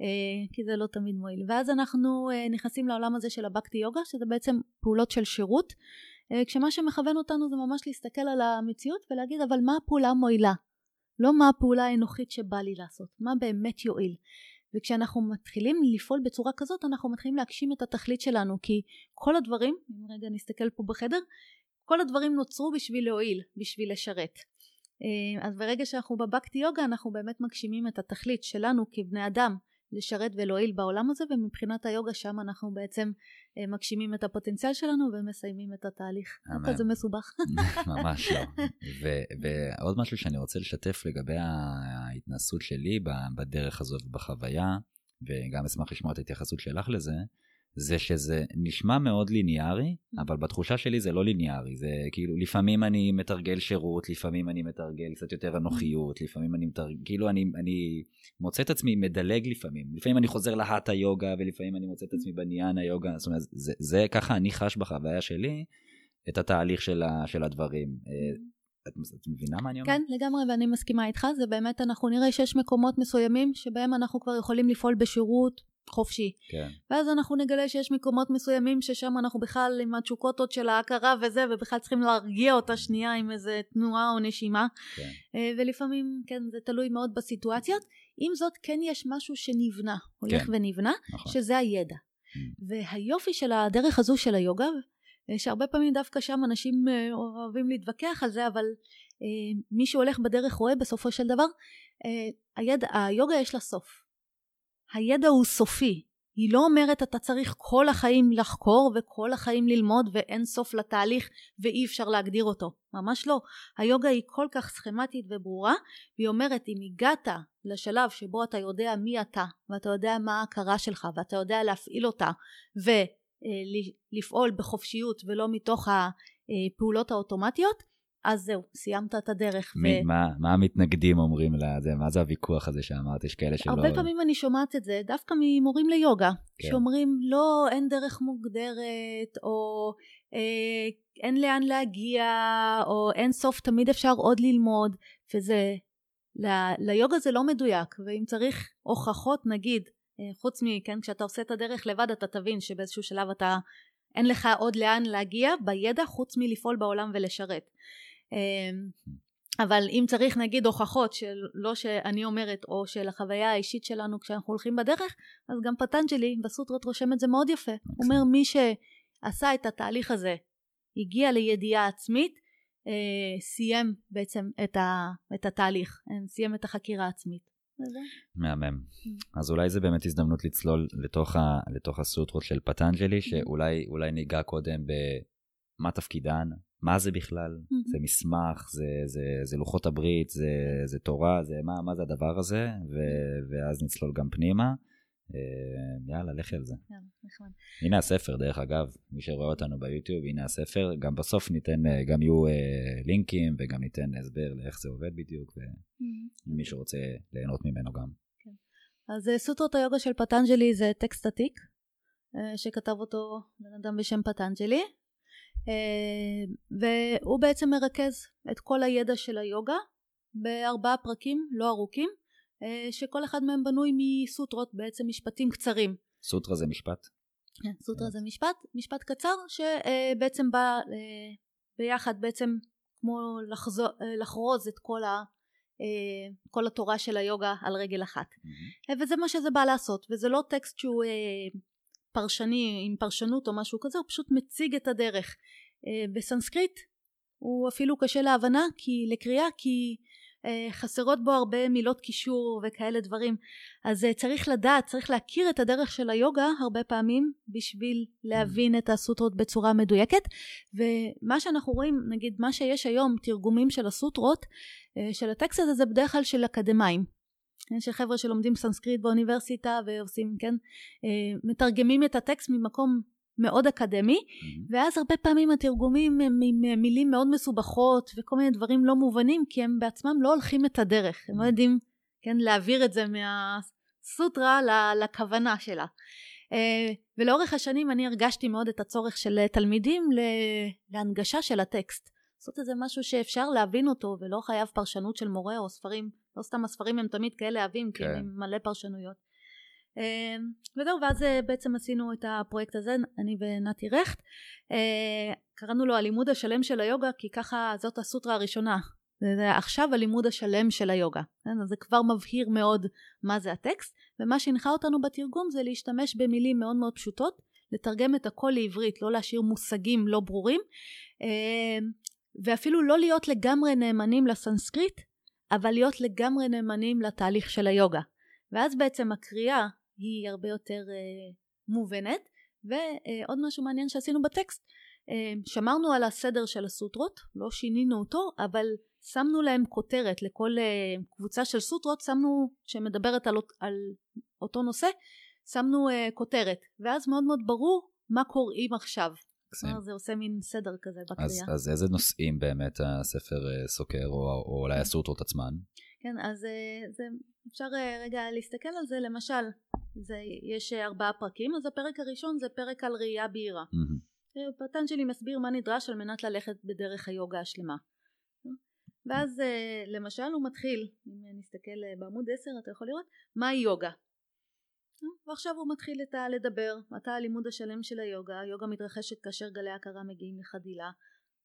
אה, כי זה לא תמיד מועיל. ואז אנחנו אה, נכנסים לעולם הזה של הבקטי יוגה, שזה בעצם פעולות של שירות, כשמה שמכוון אותנו זה ממש להסתכל על המציאות ולהגיד אבל מה הפעולה המועילה? לא מה הפעולה האנוכית שבא לי לעשות, מה באמת יועיל. וכשאנחנו מתחילים לפעול בצורה כזאת אנחנו מתחילים להגשים את התכלית שלנו כי כל הדברים, אם רגע נסתכל פה בחדר, כל הדברים נוצרו בשביל להועיל, בשביל לשרת. אה, אז ברגע שאנחנו בבקטי יוגה אנחנו באמת מגשימים את התכלית שלנו כבני אדם לשרת ולהועיל בעולם הזה ומבחינת היוגה שם אנחנו בעצם אה, מגשימים את הפוטנציאל שלנו ומסיימים את התהליך. לא כזה מסובך. ממש לא. ועוד משהו שאני רוצה לשתף לגבי ההתנסות שלי בדרך הזאת בחוויה, וגם אשמח לשמוע את ההתייחסות שלך לזה, זה שזה נשמע מאוד ליניארי. אבל בתחושה שלי זה לא ליניארי, זה כאילו לפעמים אני מתרגל שירות, לפעמים אני מתרגל קצת יותר אנוכיות, לפעמים אני מתרגל, כאילו אני, אני מוצא את עצמי מדלג לפעמים, לפעמים אני חוזר להטה יוגה ולפעמים אני מוצא את עצמי בניאנה יוגה, זאת אומרת, זה, זה ככה אני חש בחוויה שלי את התהליך של, ה, של הדברים. אה, את, את מבינה מה אני אומר? כן, לגמרי, ואני מסכימה איתך, זה באמת, אנחנו נראה שיש מקומות מסוימים שבהם אנחנו כבר יכולים לפעול בשירות, חופשי. כן. ואז אנחנו נגלה שיש מקומות מסוימים ששם אנחנו בכלל עם התשוקות עוד של ההכרה וזה, ובכלל צריכים להרגיע אותה שנייה עם איזה תנועה או נשימה. כן. אה, ולפעמים, כן, זה תלוי מאוד בסיטואציות. עם זאת, כן יש משהו שנבנה, הולך כן. ונבנה, נכון. שזה הידע. Mm. והיופי של הדרך הזו של היוגה, אה, שהרבה פעמים דווקא שם אנשים אה, אוהבים להתווכח על זה, אבל מי שהולך בדרך רואה בסופו של דבר, הידע, היוגה יש לה סוף. הידע הוא סופי. היא לא אומרת אתה צריך כל החיים לחקור וכל החיים ללמוד ואין סוף לתהליך ואי אפשר להגדיר אותו. ממש לא. היוגה היא כל כך סכמטית וברורה והיא אומרת אם הגעת לשלב שבו אתה יודע מי אתה ואתה יודע מה ההכרה שלך ואתה יודע להפעיל אותה ולפעול בחופשיות ולא מתוך הפעולות האוטומטיות אז זהו, סיימת את הדרך. מי, ו... מה, מה המתנגדים אומרים לזה? מה זה הוויכוח הזה שאמרת? יש כאלה שלא... הרבה פעמים אני שומעת את זה, דווקא ממורים ליוגה, כן. שאומרים, לא, אין דרך מוגדרת, או אה, אין לאן להגיע, או אין סוף, תמיד אפשר עוד ללמוד, וזה, ל, ליוגה זה לא מדויק, ואם צריך הוכחות, נגיד, אה, חוץ מכן, כשאתה עושה את הדרך לבד, אתה תבין שבאיזשהו שלב אתה אין לך עוד לאן להגיע בידע חוץ מלפעול בעולם ולשרת. אמ, אבל אם צריך נגיד הוכחות של לא שאני אומרת או של החוויה האישית שלנו כשאנחנו הולכים בדרך אז גם פטנג'לי בסוטרות רושם את זה מאוד יפה הוא אומר מי שעשה את התהליך הזה הגיע לידיעה עצמית אה, סיים בעצם את, ה, את התהליך אה, סיים את החקירה העצמית מהמם. Mm. אז אולי זה באמת הזדמנות לצלול לתוך, ה, לתוך הסוטרות של פטנג'לי, mm-hmm. שאולי ניגע קודם במה תפקידן, מה זה בכלל, mm-hmm. זה מסמך, זה, זה, זה לוחות הברית, זה, זה תורה, זה מה, מה זה הדבר הזה, ו, ואז נצלול גם פנימה. אה, יאללה, לכי על זה. נחמד. הנה הספר, דרך אגב, מי שרואה אותנו ביוטיוב, הנה הספר. גם בסוף ניתן, אה, גם יהיו אה, לינקים וגם ניתן הסבר לאיך זה עובד בדיוק, ומי שרוצה ליהנות ממנו גם. כן. אז סוטרות היוגה של פטנג'לי זה טקסט עתיק, שכתב אותו בן אדם בשם פטנג'לי, והוא בעצם מרכז את כל הידע של היוגה בארבעה פרקים לא ארוכים. אה, שכל אחד מהם בנוי מסוטרות, בעצם משפטים קצרים. סוטרה זה משפט? כן, סוטרה זה משפט, משפט קצר שבעצם בא אה, ביחד בעצם כמו לחזור, אה, לחרוז את כל, ה, כל התורה של היוגה על רגל אחת. Mm-hmm. וזה מה שזה בא לעשות, וזה לא טקסט שהוא פרשני עם פרשנות או משהו כזה, הוא פשוט מציג את הדרך. בסנסקריט הוא אפילו קשה להבנה כי לקריאה כי אה, חסרות בו הרבה מילות קישור וכאלה דברים. אז אה, צריך לדעת צריך להכיר את הדרך של היוגה הרבה פעמים בשביל להבין את הסוטרות בצורה מדויקת. ומה שאנחנו רואים נגיד מה שיש היום תרגומים של הסוטרות אה, של הטקסט הזה זה בדרך כלל של אקדמאים של חבר'ה שלומדים סנסקריט באוניברסיטה ועושים כן מתרגמים את הטקסט ממקום מאוד אקדמי mm-hmm. ואז הרבה פעמים התרגומים הם עם מילים מאוד מסובכות וכל מיני דברים לא מובנים כי הם בעצמם לא הולכים את הדרך. הם לא יודעים כן להעביר את זה מהסוטרה לכוונה שלה. אה, ולאורך השנים אני הרגשתי מאוד את הצורך של תלמידים להנגשה של הטקסט לעשות איזה משהו שאפשר להבין אותו ולא חייב פרשנות של מורה או ספרים לא סתם הספרים הם תמיד כאלה עבים כן. כי הם עם מלא פרשנויות אמ, וזהו ואז אה, בעצם עשינו את הפרויקט הזה אני ונתי רכט אה, קראנו לו הלימוד השלם של היוגה כי ככה זאת הסוטרה הראשונה זה עכשיו הלימוד השלם של היוגה כן? אז זה כבר מבהיר מאוד מה זה הטקסט ומה שהנחה אותנו בתרגום זה להשתמש במילים מאוד מאוד פשוטות לתרגם את הכל לעברית לא להשאיר מושגים לא ברורים אמ, ואפילו לא להיות לגמרי נאמנים לסנסקריט אבל להיות לגמרי נאמנים לתהליך של היוגה. ואז בעצם הקריאה היא הרבה יותר uh, מובנת ועוד משהו מעניין שעשינו בטקסט uh, שמרנו על הסדר של הסוטרות לא שינינו אותו אבל שמנו להם כותרת לכל uh, קבוצה של סוטרות שמנו שמדברת על, על אותו נושא שמנו uh, כותרת. ואז מאוד מאוד ברור מה קוראים עכשיו כלומר זה עושה מין סדר כזה בקריאה. אז, אז איזה נושאים באמת הספר סוקר או, או אולי הסוטרות עצמן? כן אז זה, אפשר רגע להסתכל על זה למשל זה, יש ארבעה פרקים, אז הפרק הראשון זה פרק על ראייה בהירה. Mm-hmm. פטנג'לי מסביר מה נדרש על מנת ללכת בדרך היוגה השלמה. ואז אה, למשל הוא מתחיל, אם נסתכל אה, בעמוד 10 אתה יכול לראות, מהי יוגה. ועכשיו הוא מתחיל את הלדבר, אתה הלימוד השלם של היוגה, היוגה מתרחשת כאשר גלי הכרה מגיעים לחדילה.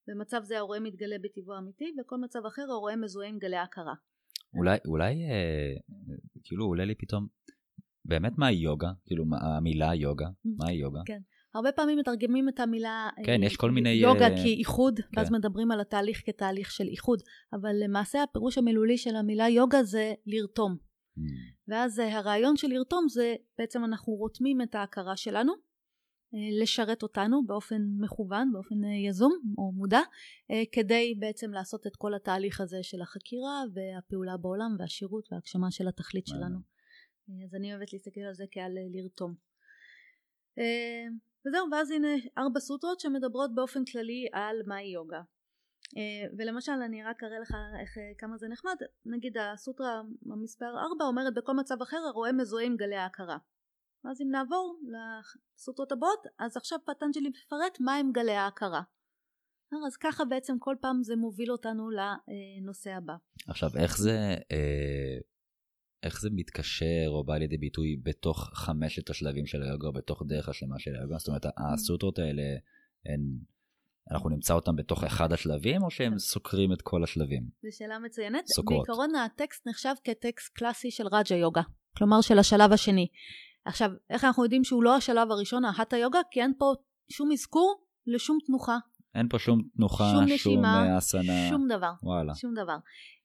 במצב זה הרואה מתגלה בטבעו האמיתי, בכל מצב אחר הרואה מזוהה עם גלי הכרה. אולי, אולי, אה, כאילו עולה לי פתאום, באמת מהי יוגה? כאילו, המילה יוגה, mm. מהי יוגה? כן. הרבה פעמים מתרגמים את המילה כן, יש כל מיני... יוגה uh, כאיחוד, כן. ואז מדברים על התהליך כתהליך של איחוד, אבל למעשה הפירוש המילולי של המילה יוגה זה לרתום. Mm. ואז אה, הרעיון של לרתום זה בעצם אנחנו רותמים את ההכרה שלנו, אה, לשרת אותנו באופן מכוון, באופן יזום או מודע, כדי בעצם לעשות את כל התהליך הזה של החקירה והפעולה בעולם והשירות וההגשמה של התכלית שלנו. אז אני אוהבת להסתכל על זה כעל אה, לרתום. אה, וזהו, ואז הנה ארבע סוטרות שמדברות באופן כללי על מהי יוגה. אה, ולמשל אני רק אראה לך איך, אה, כמה זה נחמד נגיד הסוטרה המספר 4 אומרת בכל מצב אחר הרואה מזוהה עם גלי ההכרה אז אם נעבור לסוטרות הבאות אז עכשיו פטנג'לי מפרט מה הם גלי ההכרה אז ככה בעצם כל פעם זה מוביל אותנו לנושא הבא. עכשיו איך זה אה, איך זה מתקשר או בא לידי ביטוי בתוך חמשת השלבים של היוגה בתוך דרך השלמה של היוגה? זאת אומרת הסוטרות האלה הן אנחנו נמצא אותם בתוך אחד השלבים, או שהם סוקרים את כל השלבים? זו שאלה מצוינת. סוקרות. בעיקרון הטקסט נחשב כטקסט קלאסי של רג'ה יוגה, כלומר של השלב השני. עכשיו, איך אנחנו יודעים שהוא לא השלב הראשון, ההטה יוגה? כי אין פה שום אזכור לשום תנוחה. אין פה שום תנוחה, שום נשימה, שום אסנה. שום דבר. וואלה. שום דבר.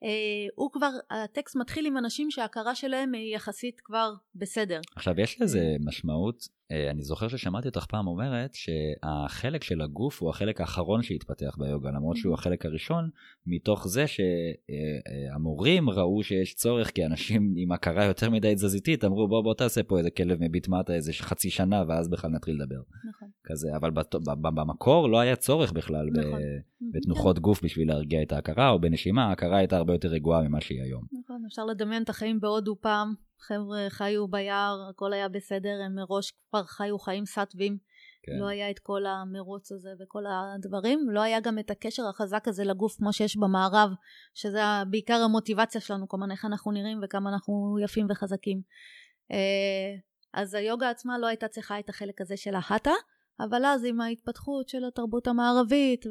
אה, הוא כבר, הטקסט מתחיל עם אנשים שההכרה שלהם היא יחסית כבר בסדר. עכשיו, יש לזה משמעות אני זוכר ששמעתי אותך פעם אומרת שהחלק של הגוף הוא החלק האחרון שהתפתח ביוגה, למרות שהוא החלק הראשון, מתוך זה שהמורים ראו שיש צורך, כי אנשים עם הכרה יותר מדי תזזיתית אמרו בוא בוא תעשה פה איזה כלב מביט מטה איזה חצי שנה ואז בכלל נתחיל לדבר. נכון. כזה, אבל במקור לא היה צורך בכלל נכון. בתנוחות גוף בשביל להרגיע את ההכרה, או בנשימה, ההכרה הייתה הרבה יותר רגועה ממה שהיא היום. נכון, אפשר לדמיין את החיים בהודו פעם. חבר'ה חיו ביער, הכל היה בסדר, הם מראש כבר חיו חיים סאטבים. כן. לא היה את כל המרוץ הזה וכל הדברים, לא היה גם את הקשר החזק הזה לגוף כמו שיש במערב, שזה בעיקר המוטיבציה שלנו, כלומר איך אנחנו נראים וכמה אנחנו יפים וחזקים. אה, אז היוגה עצמה לא הייתה צריכה את החלק הזה של ההטה, אבל אז עם ההתפתחות של התרבות המערבית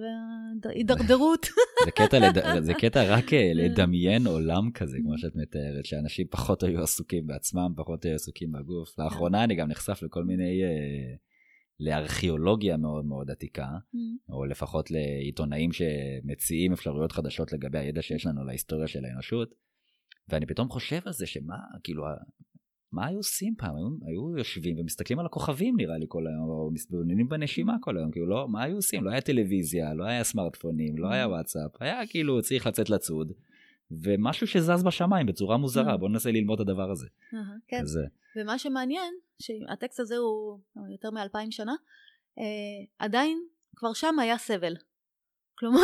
וההידרדרות. זה, קטע לד... זה קטע רק אה, לדמיין עולם כזה, כמו שאת מתארת, שאנשים פחות היו עסוקים בעצמם, פחות היו עסוקים בגוף. לאחרונה אני גם נחשף לכל מיני, אה, לארכיאולוגיה מאוד מאוד עתיקה, mm. או לפחות לעיתונאים שמציעים אפשרויות חדשות לגבי הידע שיש לנו להיסטוריה של האנושות. ואני פתאום חושב על זה שמה, כאילו, מה היו עושים פעם? היו, היו יושבים ומסתכלים על הכוכבים נראה לי כל היום, או מתבוננים בנשימה כל היום, כאילו לא, מה היו עושים? לא היה טלוויזיה, לא היה סמארטפונים, לא היה וואטסאפ, היה כאילו צריך לצאת לצוד, ומשהו שזז בשמיים בצורה מוזרה, בואו ננסה ללמוד את הדבר הזה. כן, ומה שמעניין, שהטקסט הזה הוא יותר מאלפיים שנה, אה, עדיין כבר שם היה סבל. כלומר,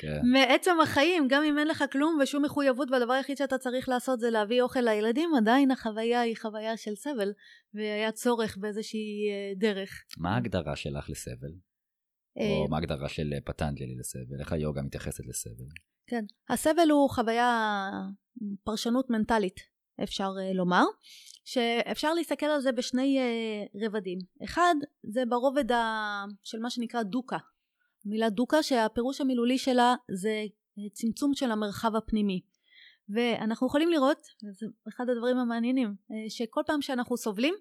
כן. מעצם החיים, גם אם אין לך כלום ושום מחויבות והדבר היחיד שאתה צריך לעשות זה להביא אוכל לילדים, עדיין החוויה היא חוויה של סבל, והיה צורך באיזושהי אה, דרך. מה ההגדרה שלך לסבל? או אה, מה ההגדרה של פטנג'לי לסבל? איך היוגה מתייחסת לסבל? כן, הסבל הוא חוויה, פרשנות מנטלית, אפשר אה, לומר, שאפשר להסתכל על זה בשני רבדים. אחד, זה ברובד של מה שנקרא דוקה. מילה דוקה שהפירוש המילולי שלה זה צמצום של המרחב הפנימי. ואנחנו יכולים לראות, זה אחד הדברים המעניינים, שכל פעם שאנחנו סובלים,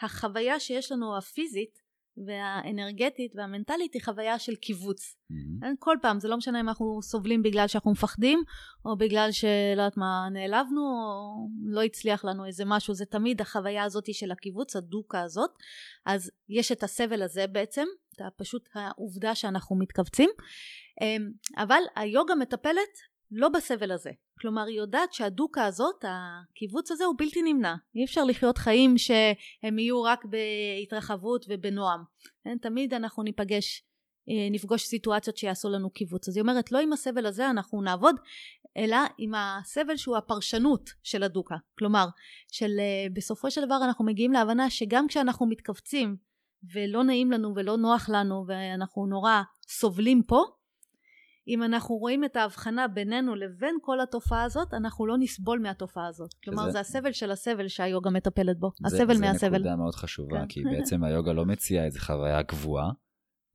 החוויה שיש לנו הפיזית והאנרגטית והמנטלית היא חוויה של קיבוץ. Mm-hmm. כל פעם, זה לא משנה אם אנחנו סובלים בגלל שאנחנו מפחדים, או בגלל שלא יודעת מה, נעלבנו, או לא הצליח לנו איזה משהו, זה תמיד החוויה הזאת של הקיבוץ, הדוקה הזאת. אז יש את הסבל הזה בעצם, פשוט העובדה שאנחנו מתכווצים. אמ, אבל היוגה מטפלת לא בסבל הזה. כלומר, היא יודעת שהדוקה הזאת, הקיבוץ הזה הוא בלתי נמנע. אי אפשר לחיות חיים שהם יהיו רק בהתרחבות ובנועם. כן? תמיד אנחנו ניפגש, אה, נפגוש סיטואציות שיעשו לנו קיבוץ. אז היא אומרת, לא עם הסבל הזה אנחנו נעבוד, אלא עם הסבל שהוא הפרשנות של הדוקה. כלומר, של אה, בסופו של דבר אנחנו מגיעים להבנה שגם כשאנחנו מתכווצים ולא נעים לנו ולא נוח לנו ואנחנו נורא סובלים פה, אם אנחנו רואים את ההבחנה בינינו לבין כל התופעה הזאת, אנחנו לא נסבול מהתופעה הזאת. כלומר, זה הסבל של הסבל שהיוגה מטפלת בו. זה, הסבל זה מהסבל. זה נקודה מאוד חשובה, כן. כי בעצם היוגה לא מציעה איזו חוויה קבועה.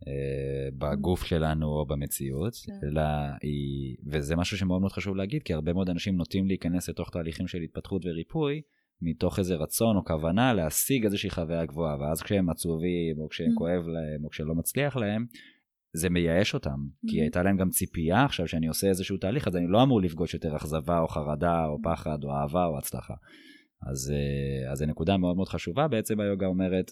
אה, בגוף שלנו או במציאות, כן. אלא היא, וזה משהו שמאוד מאוד חשוב להגיד, כי הרבה מאוד אנשים נוטים להיכנס לתוך תהליכים של התפתחות וריפוי, מתוך איזה רצון או כוונה להשיג איזושהי חוויה גבוהה, ואז כשהם עצובים, או כשהם mm. כואב להם, או כשלא מצליח להם, זה מייאש אותם, mm-hmm. כי הייתה להם גם ציפייה עכשיו שאני עושה איזשהו תהליך, אז אני לא אמור לפגוש יותר אכזבה או חרדה או פחד או אהבה או הצלחה. אז, אה, אז זו נקודה מאוד מאוד חשובה, בעצם היוגה אומרת,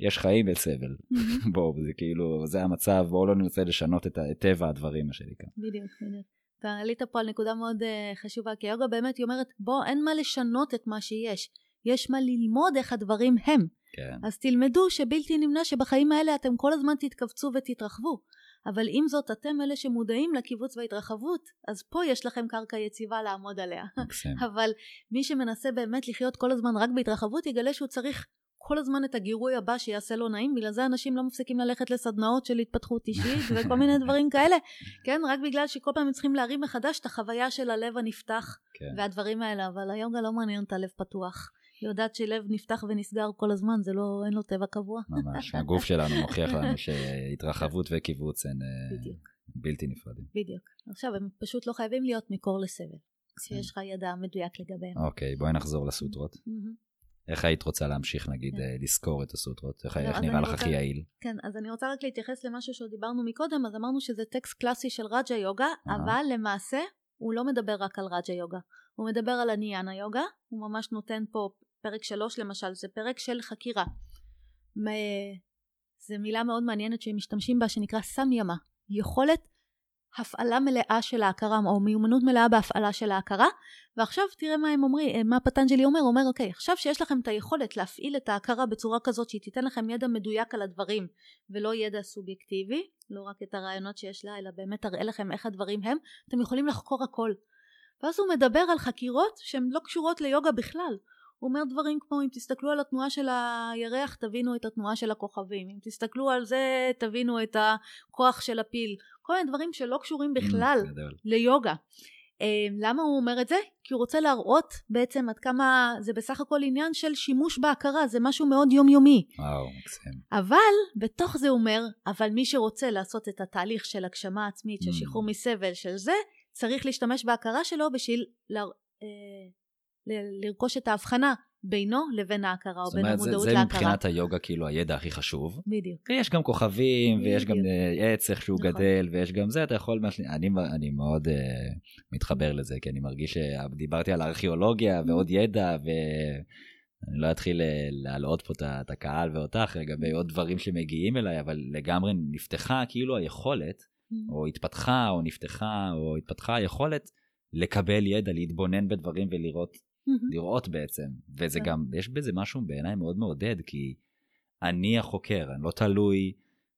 יש חיים ויש סבל. Mm-hmm. בואו, זה כאילו, זה המצב, בואו לא ננסה לשנות את, את טבע הדברים, מה שנקרא. בדיוק, בדיוק. אתה עלית פה על נקודה מאוד uh, חשובה, כי היוגה באמת, היא אומרת, בוא, אין מה לשנות את מה שיש, יש מה ללמוד איך הדברים הם. כן. אז תלמדו שבלתי נמנע שבחיים האלה אתם כל הזמן תתכווצו ותתרחבו. אבל עם זאת אתם אלה שמודעים לקיבוץ וההתרחבות, אז פה יש לכם קרקע יציבה לעמוד עליה. אבל מי שמנסה באמת לחיות כל הזמן רק בהתרחבות יגלה שהוא צריך כל הזמן את הגירוי הבא שיעשה לו נעים, בגלל זה אנשים לא מפסיקים ללכת לסדנאות של התפתחות אישית וכל מיני דברים כאלה, כן? רק בגלל שכל פעם הם צריכים להרים מחדש את החוויה של הלב הנפתח כן. והדברים האלה, אבל היוגה לא מעניין את הלב פתוח. היא יודעת שלב נפתח ונסגר כל הזמן, זה לא, אין לו טבע קבוע. ממש, הגוף שלנו מוכיח לנו שהתרחבות וקיבוץ הן אה, בדיוק. בלתי נפרדים. בדיוק. עכשיו, הם פשוט לא חייבים להיות מקור לסבל, כשיש לך ידע מדויק לגביהם. אוקיי, בואי נחזור לסוטרות. איך היית רוצה להמשיך נגיד כן. אה, לזכור את הסוטרות? איך, לא, איך נראה לך הכי יעיל? כן, אז אני רוצה רק להתייחס למשהו שעוד דיברנו מקודם, אז אמרנו שזה טקסט קלאסי של רג'ה יוגה, אבל למעשה הוא לא מדבר רק על רג'ה יוגה, הוא מדבר על הניאנה יוגה, הוא ממש נותן פה פרק שלוש למשל, זה פרק של חקירה. זו מילה מאוד מעניינת שהם משתמשים בה שנקרא סמיאמה, יכולת הפעלה מלאה של ההכרה או מיומנות מלאה בהפעלה של ההכרה. ועכשיו תראה מה הם אומרים, מה פטנג'לי אומר, אומר אוקיי עכשיו שיש לכם את היכולת להפעיל את ההכרה בצורה כזאת שהיא תיתן לכם ידע מדויק על הדברים ולא ידע סובייקטיבי, לא רק את הרעיונות שיש לה אלא באמת תראה לכם איך הדברים הם, אתם יכולים לחקור הכל. ואז הוא מדבר על חקירות שהן לא קשורות ליוגה בכלל הוא אומר דברים כמו אם תסתכלו על התנועה של הירח תבינו את התנועה של הכוכבים אם תסתכלו על זה תבינו את הכוח של הפיל כל מיני דברים שלא קשורים mm, בכלל ליוגה אה, למה הוא אומר את זה? כי הוא רוצה להראות בעצם עד כמה זה בסך הכל עניין של שימוש בהכרה, זה משהו מאוד יומיומי. וואו, מקסים. אבל בתוך זה הוא אומר, אבל מי שרוצה לעשות את התהליך של הגשמה עצמית, של mm. שחרור מסבל, של זה, צריך להשתמש בהכרה שלו בשביל ל... לרכוש את ההבחנה בינו לבין ההכרה, או בין המודעות להכרה. זאת אומרת, זה מבחינת היוגה כאילו הידע הכי חשוב. בדיוק. יש גם כוכבים, בדיוק. ויש גם אה, עץ, איך שהוא נכון. גדל, ויש גם זה, אתה יכול... אני, אני מאוד uh, מתחבר לזה, כי אני מרגיש שדיברתי על ארכיאולוגיה ועוד ידע, ואני לא אתחיל אה, להעלות פה את הקהל ואותך לגבי עוד דברים שמגיעים אליי, אבל לגמרי נפתחה כאילו היכולת, או התפתחה, או נפתחה, או התפתחה היכולת לקבל ידע, להתבונן בדברים ולראות לראות בעצם. וזה כן. גם, יש בזה משהו בעיניי מאוד מעודד, כי אני החוקר, אני לא תלוי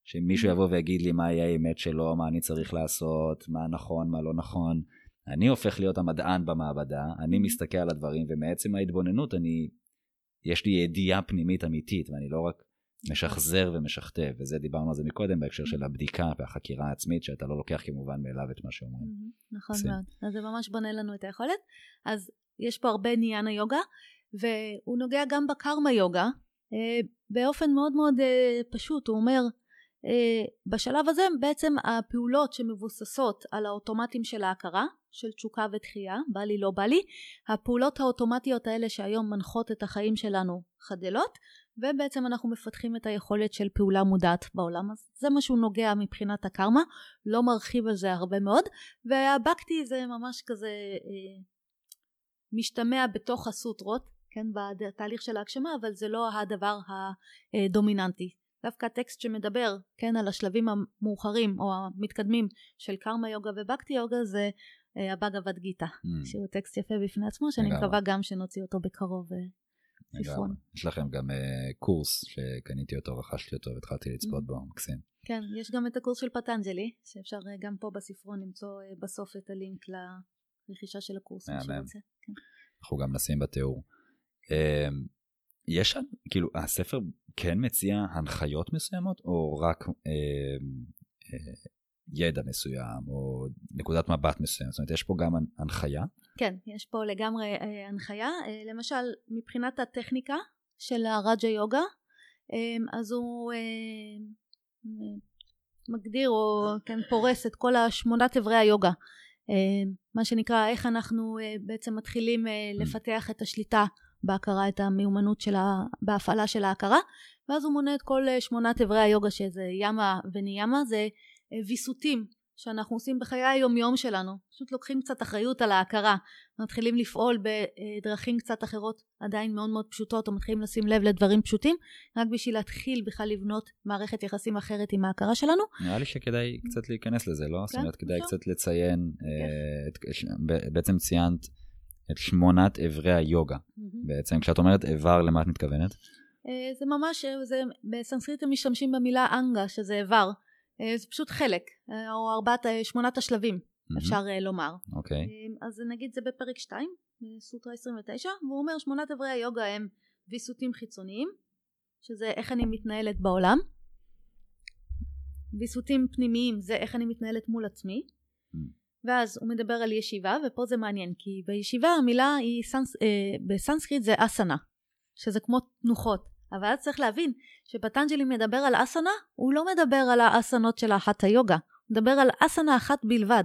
שמישהו יבוא ויגיד לי מה יהיה האמת שלו, מה אני צריך לעשות, מה נכון, מה לא נכון. אני הופך להיות המדען במעבדה, אני מסתכל על הדברים, ומעצם ההתבוננות אני, יש לי ידיעה פנימית אמיתית, ואני לא רק משחזר ומשכתב, וזה דיברנו על זה מקודם בהקשר של הבדיקה והחקירה העצמית, שאתה לא לוקח כמובן מאליו את מה שאומרים. נכון מאוד, אז זה ממש בונה לנו את היכולת. אז יש פה הרבה ניאנה יוגה, והוא נוגע גם בקרמה יוגה, אה, באופן מאוד מאוד אה, פשוט, הוא אומר, אה, בשלב הזה בעצם הפעולות שמבוססות על האוטומטים של ההכרה, של תשוקה ותחייה, בא לי לא בא לי, הפעולות האוטומטיות האלה שהיום מנחות את החיים שלנו חדלות, ובעצם אנחנו מפתחים את היכולת של פעולה מודעת בעולם אז זה מה שהוא נוגע מבחינת הקרמה לא מרחיב על זה הרבה מאוד והבקטי זה ממש כזה אה, משתמע בתוך הסוטרות כן בתהליך של ההגשמה אבל זה לא הדבר הדומיננטי. דווקא הטקסט שמדבר כן על השלבים המאוחרים או המתקדמים של קרמה יוגה ובקטי יוגה זה אה, הבאגavad גיתא mm. שהוא טקסט יפה בפני עצמו שאני מקווה גם שנוציא אותו בקרוב אה, ספרון. יש לכם גם uh, קורס שקניתי אותו, רכשתי אותו והתחלתי לצפות mm-hmm. בו, מקסים. כן, יש גם את הקורס של פטנג'לי, שאפשר uh, גם פה בספרון למצוא uh, בסוף את הלינק לרכישה של הקורס. כן. אנחנו גם נשים בתיאור. Uh, יש כאילו, הספר כן מציע הנחיות מסוימות, או רק uh, ידע מסוים, או נקודת מבט מסוימת? זאת אומרת, יש פה גם הנחיה? כן, יש פה לגמרי אה, הנחיה. אה, למשל, מבחינת הטכניקה של הרג'ה יוגה, אה, אז הוא אה, מגדיר או כן, פורס את כל השמונת אברי היוגה. אה, מה שנקרא, איך אנחנו אה, בעצם מתחילים mm. לפתח את השליטה בהכרה, את המיומנות של ה... בהפעלה של ההכרה, ואז הוא מונה את כל שמונת אברי היוגה שזה ימה וניאמה, זה ויסותים שאנחנו עושים בחיי היומיום שלנו פשוט לוקחים קצת אחריות על ההכרה מתחילים לפעול בדרכים קצת אחרות עדיין מאוד מאוד פשוטות או מתחילים לשים לב לדברים פשוטים רק בשביל להתחיל בכלל לבנות מערכת יחסים אחרת עם ההכרה שלנו. נראה לי שכדאי קצת להיכנס לזה לא? כן, זאת אומרת כדאי קצת לציין כן. את, בעצם ציינת את שמונת אברי היוגה בעצם כשאת אומרת איבר למה את מתכוונת? אה, זה ממש זה בסנסקריט הם משתמשים במילה אנגה שזה איבר אה, זה פשוט חלק, אה, או ארבעת, אה, שמונת השלבים, מהמם. אפשר אה, לומר. אוקיי. אה, אז נגיד זה בפרק 2, סוטרה 29, והוא אומר שמונת אברי היוגה הם ויסותים חיצוניים, שזה איך אני מתנהלת בעולם. ויסותים פנימיים זה איך אני מתנהלת מול עצמי. Mm. ואז הוא מדבר על ישיבה, ופה זה מעניין, כי בישיבה המילה היא סנס, אה, בסנסקריט זה אסנה, שזה כמו תנוחות. אבל אז צריך להבין שפטנג'לי מדבר על אסנה, הוא לא מדבר על האסנות של האחת היוגה, הוא מדבר על אסנה אחת בלבד,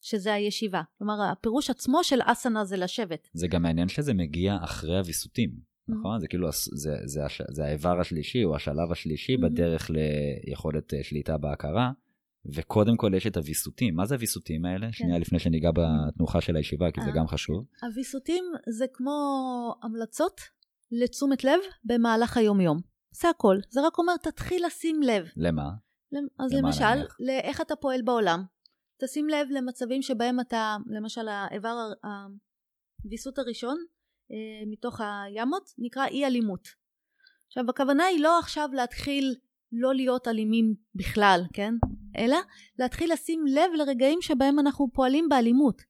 שזה הישיבה. כלומר, הפירוש עצמו של אסנה זה לשבת. זה גם מעניין שזה מגיע אחרי הוויסותים, נכון? זה כאילו, זה, זה, הש- זה האיבר השלישי או השלב השלישי Mhm. בדרך ליכולת אה, שליטה בהכרה, וקודם כל יש את הוויסותים. מה זה הוויסותים האלה? שנייה לפני שניגע בתנוחה של הישיבה, כי זה אה, גם חשוב. הוויסותים זה כמו המלצות לתשומת לב במהלך היומיום. זה הכל. זה רק אומר, תתחיל לשים לב. למה? למ- אז למה למשל, נניח? לאיך אתה פועל בעולם. תשים לב למצבים שבהם אתה, למשל האיבר, הוויסות הראשון אה, מתוך הימות נקרא אי אלימות. עכשיו הכוונה היא לא עכשיו להתחיל לא להיות אלימים בכלל, כן? אלא להתחיל לשים לב לרגעים שבהם אנחנו פועלים באלימות.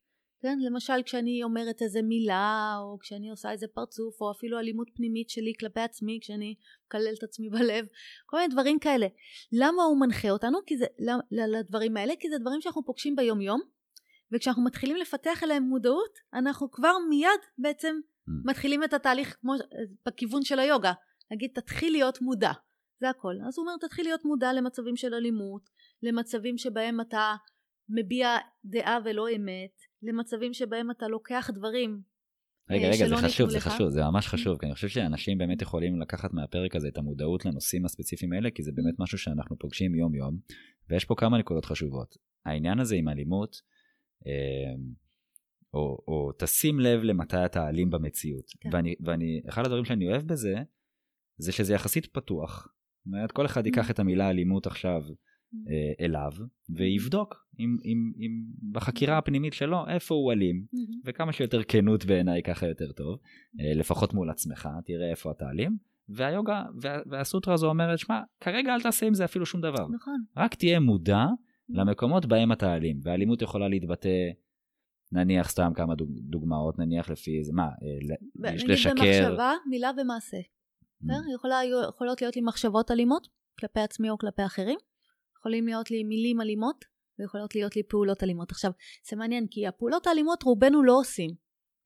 כן? למשל כשאני אומרת איזה מילה, או כשאני עושה איזה פרצוף, או אפילו אלימות פנימית שלי כלפי עצמי, כשאני מקלל את עצמי בלב, כל מיני דברים כאלה. למה הוא מנחה אותנו? כי זה, ל- לדברים האלה? כי זה דברים שאנחנו פוגשים ביום יום, וכשאנחנו מתחילים לפתח אליהם מודעות, אנחנו כבר מיד בעצם Mm. מתחילים את התהליך כמו בכיוון של היוגה. נגיד תתחיל להיות מודע, זה הכל. אז הוא אומר תתחיל להיות מודע למצבים של אלימות, למצבים שבהם אתה מביע דעה ולא אמת, למצבים שבהם אתה לוקח דברים רגע, אה, רגע, שלא זה חשוב, זה לך. חשוב, זה ממש חשוב, כי אני חושב שאנשים באמת יכולים לקחת מהפרק הזה את המודעות לנושאים הספציפיים האלה, כי זה באמת משהו שאנחנו פוגשים יום-יום, ויש פה כמה נקודות חשובות. העניין הזה עם אלימות, אה, או, או תשים לב למתי אתה אלים במציאות. כן. ואני, ואני, אחד הדברים שאני אוהב בזה, זה שזה יחסית פתוח. זאת אומרת, כל אחד ייקח את המילה אלימות עכשיו אה, אליו, ויבדוק אם, אם, אם בחקירה הפנימית שלו איפה הוא אלים, וכמה שיותר כנות בעיניי ככה יותר טוב, אה, לפחות מול עצמך, תראה איפה אתה אלים. והיוגה וה, והסוטרה הזו אומרת, שמע, כרגע אל תעשה עם זה אפילו שום דבר. נכון. רק תהיה מודע למקומות בהם אתה אלים. והאלימות יכולה להתבטא, נניח סתם כמה דוג, דוגמאות, נניח לפי איזה, מה, אה, ל- יש לשקר. במחשבה, מילה ומעשה. Mm, בסדר? יכולה, יכולות להיות לי מחשבות אלימות כלפי עצמי או כלפי אחרים, יכולים להיות לי מילים אלימות ויכולות להיות לי פעולות אלימות. עכשיו, זה מעניין כי הפעולות האלימות רובנו לא עושים.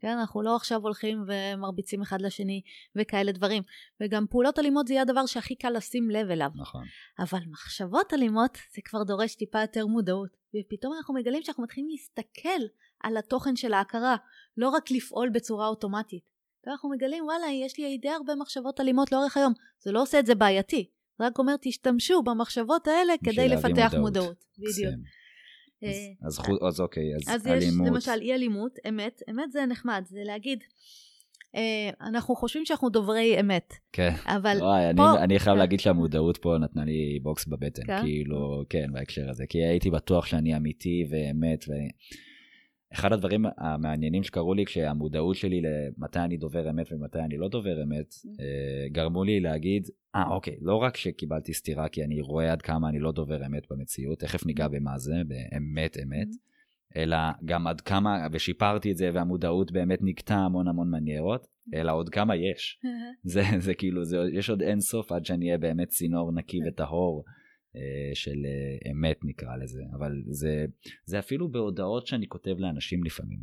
כן, אנחנו לא עכשיו הולכים ומרביצים אחד לשני וכאלה דברים. וגם פעולות אלימות זה יהיה הדבר שהכי קל לשים לב אליו. נכון. אבל מחשבות אלימות זה כבר דורש טיפה יותר מודעות. ופתאום אנחנו מגלים שאנחנו מתחילים להסתכל על התוכן של ההכרה, לא רק לפעול בצורה אוטומטית. ואנחנו מגלים וואלה יש לי די הרבה מחשבות אלימות לאורך היום. זה לא עושה את זה בעייתי. רק אומר תשתמשו במחשבות האלה כדי לפתח מודעות. בדיוק. מקסים. אה, אז, אז, אז אוקיי, אז, אז יש אלימות. למשל אי אלימות, אמת, אמת זה נחמד, זה להגיד, אה, אנחנו חושבים שאנחנו דוברי אמת, כן. אבל וואי, אני, פה- אני חייב כן. להגיד שהמודעות פה נתנה לי בוקס בבטן, כן? כאילו, כן, בהקשר הזה, כי הייתי בטוח שאני אמיתי ואמת, ואחד הדברים המעניינים שקרו לי כשהמודעות שלי למתי אני דובר אמת ומתי אני לא דובר אמת, אה, גרמו לי להגיד, אה, אוקיי, לא רק שקיבלתי סטירה כי אני רואה עד כמה אני לא דובר אמת במציאות, תכף ניגע במה זה, באמת אמת, אלא גם עד כמה, ושיפרתי את זה, והמודעות באמת נקטע המון המון מניירות, אלא עוד כמה יש. זה, זה כאילו, זה, יש עוד אין סוף עד שאני אהיה באמת צינור נקי כן. וטהור של אה, אמת נקרא לזה, אבל זה, זה אפילו בהודעות שאני כותב לאנשים לפעמים.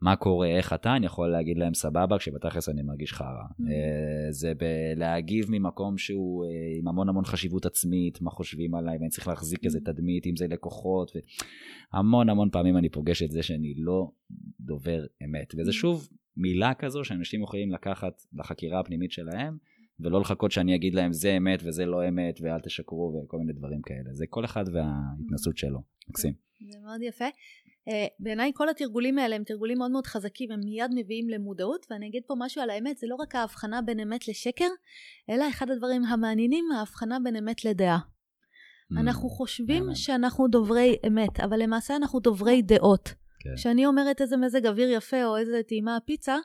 מה קורה, איך אתה, אני יכול להגיד להם סבבה, כשבתכלס אני מרגיש חרא. אה, זה בלהגיב ממקום שהוא אה, עם המון המון חשיבות עצמית, מה חושבים עליי, ואני צריך להחזיק איזה תדמית, אם זה לקוחות, והמון המון פעמים אני פוגש את זה שאני לא דובר אמת. וזה שוב מילה כזו שאנשים יכולים לקחת לחקירה הפנימית שלהם, ולא לחכות שאני אגיד להם זה אמת וזה לא אמת, ואל תשקרו וכל מיני דברים כאלה. זה כל אחד וההתנסות שלו. מקסים. זה מאוד יפה. Uh, בעיניי כל התרגולים האלה הם תרגולים מאוד מאוד חזקים, הם מיד מביאים למודעות, ואני אגיד פה משהו על האמת, זה לא רק ההבחנה בין אמת לשקר, אלא אחד הדברים המעניינים, ההבחנה בין אמת לדעה. אנחנו חושבים. שאנחנו דוברי אמת, אבל למעשה אנחנו דוברי דעות. כן. כשאני אומרת איזה מזג אוויר יפה או איזה טעימה הפיצה,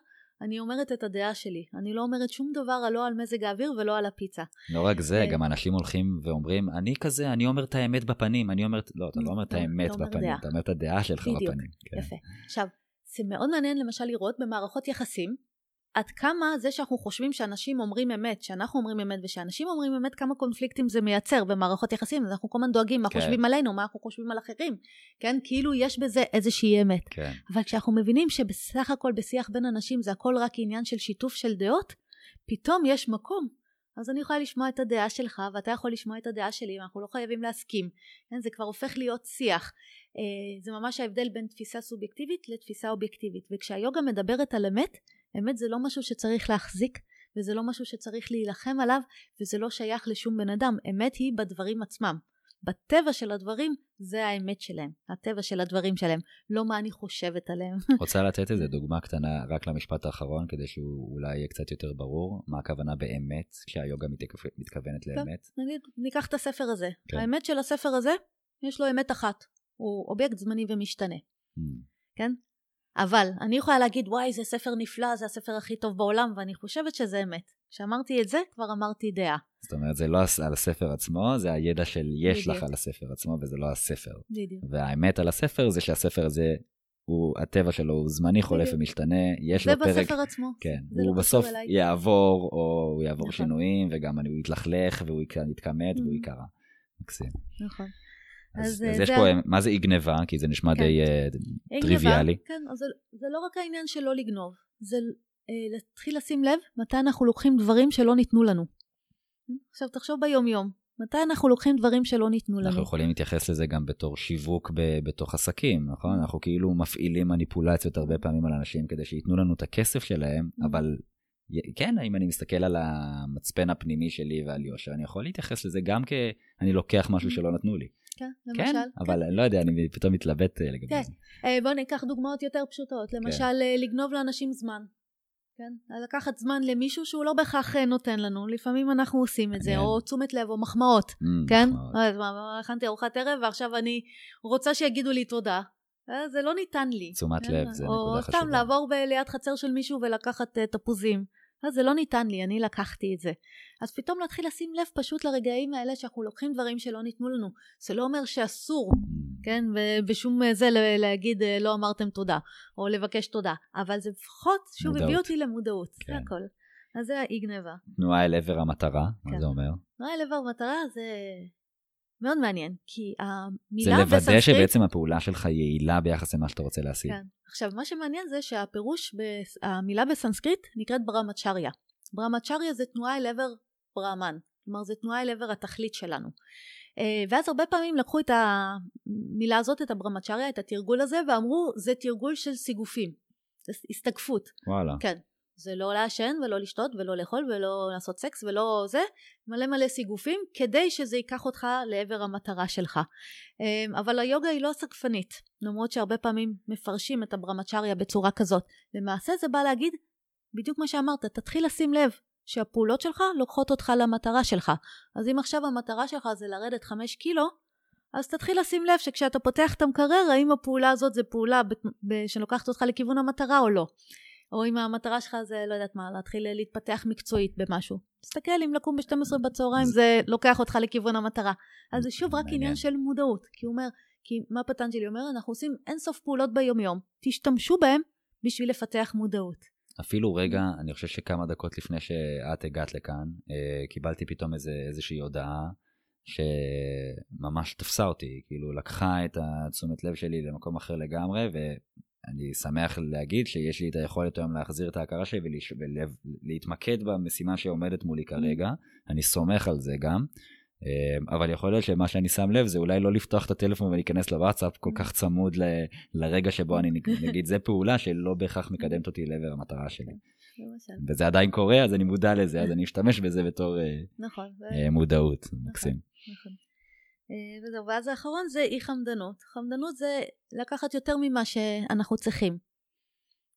אני אומרת את הדעה שלי. אני לא אומרת שום דבר לא על מזג האוויר ולא על הפיצה. לא רק זה, אה, גם אנשים הולכים ואומרים, אני כזה, אני אומר את האמת בפנים, אני אומר, לא, אתה לא אומר את האמת בפנים. אתה אומר את הדעה שלך בדיוק, בפנים. כן. יפה. עכשיו, זה מאוד מעניין למשל לראות במערכות יחסים, עד כמה זה שאנחנו חושבים שאנשים אומרים אמת, שאנחנו אומרים אמת ושאנשים אומרים אמת, כמה קונפליקטים זה מייצר במערכות יחסים, אז אנחנו כל הזמן דואגים מה כן. חושבים עלינו, מה אנחנו חושבים על אחרים, כן? כאילו יש בזה איזושהי אמת. כן. אבל כשאנחנו מבינים שבסך הכל בשיח בין אנשים זה הכל רק עניין של שיתוף של דעות, פתאום יש מקום. אז אני יכולה לשמוע את הדעה שלך ואתה יכול לשמוע את הדעה שלי ואנחנו לא חייבים להסכים. כן? זה כבר הופך להיות שיח. אה, זה ממש ההבדל בין תפיסה סובייקטיבית לתפיסה אובייקטיבית. וכשהיוגה מדברת על אמת, אמת זה לא משהו שצריך להחזיק וזה לא משהו שצריך להילחם עליו וזה לא שייך לשום בן אדם. אמת היא בדברים עצמם. בטבע של הדברים זה האמת שלהם, הטבע של הדברים שלהם, לא מה אני חושבת עליהם. רוצה לתת איזה דוגמה קטנה רק למשפט האחרון, כדי שהוא אולי יהיה קצת יותר ברור, מה הכוונה באמת, כשהיוגה מתכו- מתכוונת לאמת? נגיד, ניקח את הספר הזה. כן. האמת של הספר הזה, יש לו אמת אחת. הוא אובייקט זמני ומשתנה, Hmm. כן? אבל אני יכולה להגיד, וואי, זה ספר נפלא, זה הספר הכי טוב בעולם, ואני חושבת שזה אמת. כשאמרתי את זה, כבר אמרתי דעה. זאת אומרת, זה לא על הספר עצמו, זה הידע של יש לך בדיוק. על הספר עצמו, וזה לא הספר. בדיוק. והאמת על הספר זה שהספר הזה, הוא, הטבע שלו הוא זמני, חולף בדיוק. ומשתנה, יש זה לו פרק... בספר עצמו. כן, זה הוא לא בסוף אליי. יעבור, או הוא יעבור נכון. שינויים, וגם הוא יתלכלך, והוא יתכמת, והוא Mhm. ייקרא. מקסים. נכון. אז, אז, אז אה, יש זה פה, ה- מה זה אי גניבה? כי זה נשמע כן. די אה, אין טריוויאלי. גניבה, כן, אז זה, זה לא רק העניין של לא לגנוב, זה אה, להתחיל לשים לב מתי אנחנו לוקחים דברים שלא ניתנו לנו. עכשיו תחשוב ביום יום, מתי אנחנו לוקחים דברים שלא ניתנו לנו. אנחנו יכולים להתייחס לזה גם בתור שיווק ב- בתוך עסקים, נכון? אנחנו כאילו מפעילים מניפולציות הרבה פעמים על אנשים כדי שייתנו לנו את הכסף שלהם, Mhm. אבל כן, אם אני מסתכל על המצפן הפנימי שלי ועל יושר, אני יכול להתייחס לזה גם כאני לוקח משהו שלא נתנו לי. כן, כן, למשל. אבל אני לא יודע, אני פתאום מתלבט אה, לגבי כן. זה. אה, בואו ניקח דוגמאות יותר פשוטות. למשל, אה, לגנוב לאנשים זמן. כן? לקחת זמן למישהו שהוא לא בהכרח נותן לנו. לפעמים אנחנו עושים את זה, מעניין. או תשומת לב, או מחמאות. Mm, כן? הכנתי ארוחת ערב ועכשיו אני רוצה שיגידו לי תודה. זה לא ניתן לי. תשומת כן? לב, זה נקודה או חשובה. סתם לעבור ליד חצר של מישהו ולקחת תפוזים. אז זה לא ניתן לי, אני לקחתי את זה. אז פתאום להתחיל לשים לב פשוט לרגעים האלה שאנחנו לוקחים דברים שלא ניתנו לנו. זה לא אומר שאסור, Mm, כן? ובשום אה, זה להגיד אה, לא אמרתם תודה, או לבקש תודה. אבל זה לפחות, שוב. הביא אותי למודעות. כן. זה הכל. אז זה האי גניבה. תנועה אל עבר המטרה, מה כן. זה אומר? נראה לב המטרה זה מאוד מעניין, כי זה המילה לוודא בסנסקריט... שבעצם הפעולה שלך יעילה ביחס למה שאתה רוצה להשיג. כן. עכשיו, מה שמעניין זה שהפירוש, המילה בסנסקריט נקראת ברמצ'ריה. ברמצ'ריה זה תנועה אל עבר ברהמן. כלומר, זה תנועה אל עבר התכלית שלנו. אה, ואז הרבה פעמים לקחו את המילה הזאת, את הברמצ'ריה, את התרגול הזה, ואמרו, זה תרגול של סיגופים. זה הסתגפות. וואלה. כן. זה לא לעשן ולא לשתות ולא לאכול ולא לעשות סקס ולא זה, מלא מלא סיגופים, כדי שזה ייקח אותך לעבר המטרה שלך. אמ, אבל היוגה היא לא סגפנית, למרות שהרבה פעמים מפרשים את הברמצ'ריה בצורה כזאת. למעשה זה בא להגיד בדיוק מה שאמרת, תתחיל לשים לב שהפעולות שלך לוקחות אותך למטרה שלך. אז אם עכשיו המטרה שלך זה לרדת חמש קילו, אז תתחיל לשים לב שכשאתה פותח את המקרר, האם הפעולה הזאת זה פעולה ב- ב- שלוקחת אותך לכיוון המטרה או לא. או אם המטרה שלך זה, לא יודעת מה, להתחיל להתפתח מקצועית במשהו. תסתכל אם לקום ב-12 בצהריים זה לוקח אותך לכיוון המטרה. אז זה שוב רק. עניין של מודעות. כי הוא אומר, כי מה פטנג'לי אומר? אנחנו עושים אינסוף פעולות ביומיום. תשתמשו בהם בשביל לפתח מודעות. אפילו רגע, אני חושב שכמה דקות לפני שאת הגעת לכאן, אה, קיבלתי פתאום איזה, איזושהי הודעה שממש תפסה אותי, כאילו לקחה את התשומת לב שלי למקום אחר לגמרי, ואני שמח להגיד שיש לי את היכולת היום להחזיר את ההכרה שלי ולהתמקד במשימה שעומדת מולי כרגע, אני סומך על זה גם. אה, אבל יכול להיות שמה שאני שם לב זה אולי לא לפתוח את הטלפון ולהיכנס לוואטסאפ כל כך צמוד ל- לרגע שבו אני נגיד זה פעולה שלא בהכרח מקדמת אותי לעבר המטרה שלי. וזה עדיין קורה אז אני מודע לזה אז אני אשתמש בזה בתור אה, נכון. אה, מודעות מקסים. נכון. אה, וזהו, ואז האחרון זה אי חמדנות. חמדנות זה לקחת יותר ממה שאנחנו צריכים.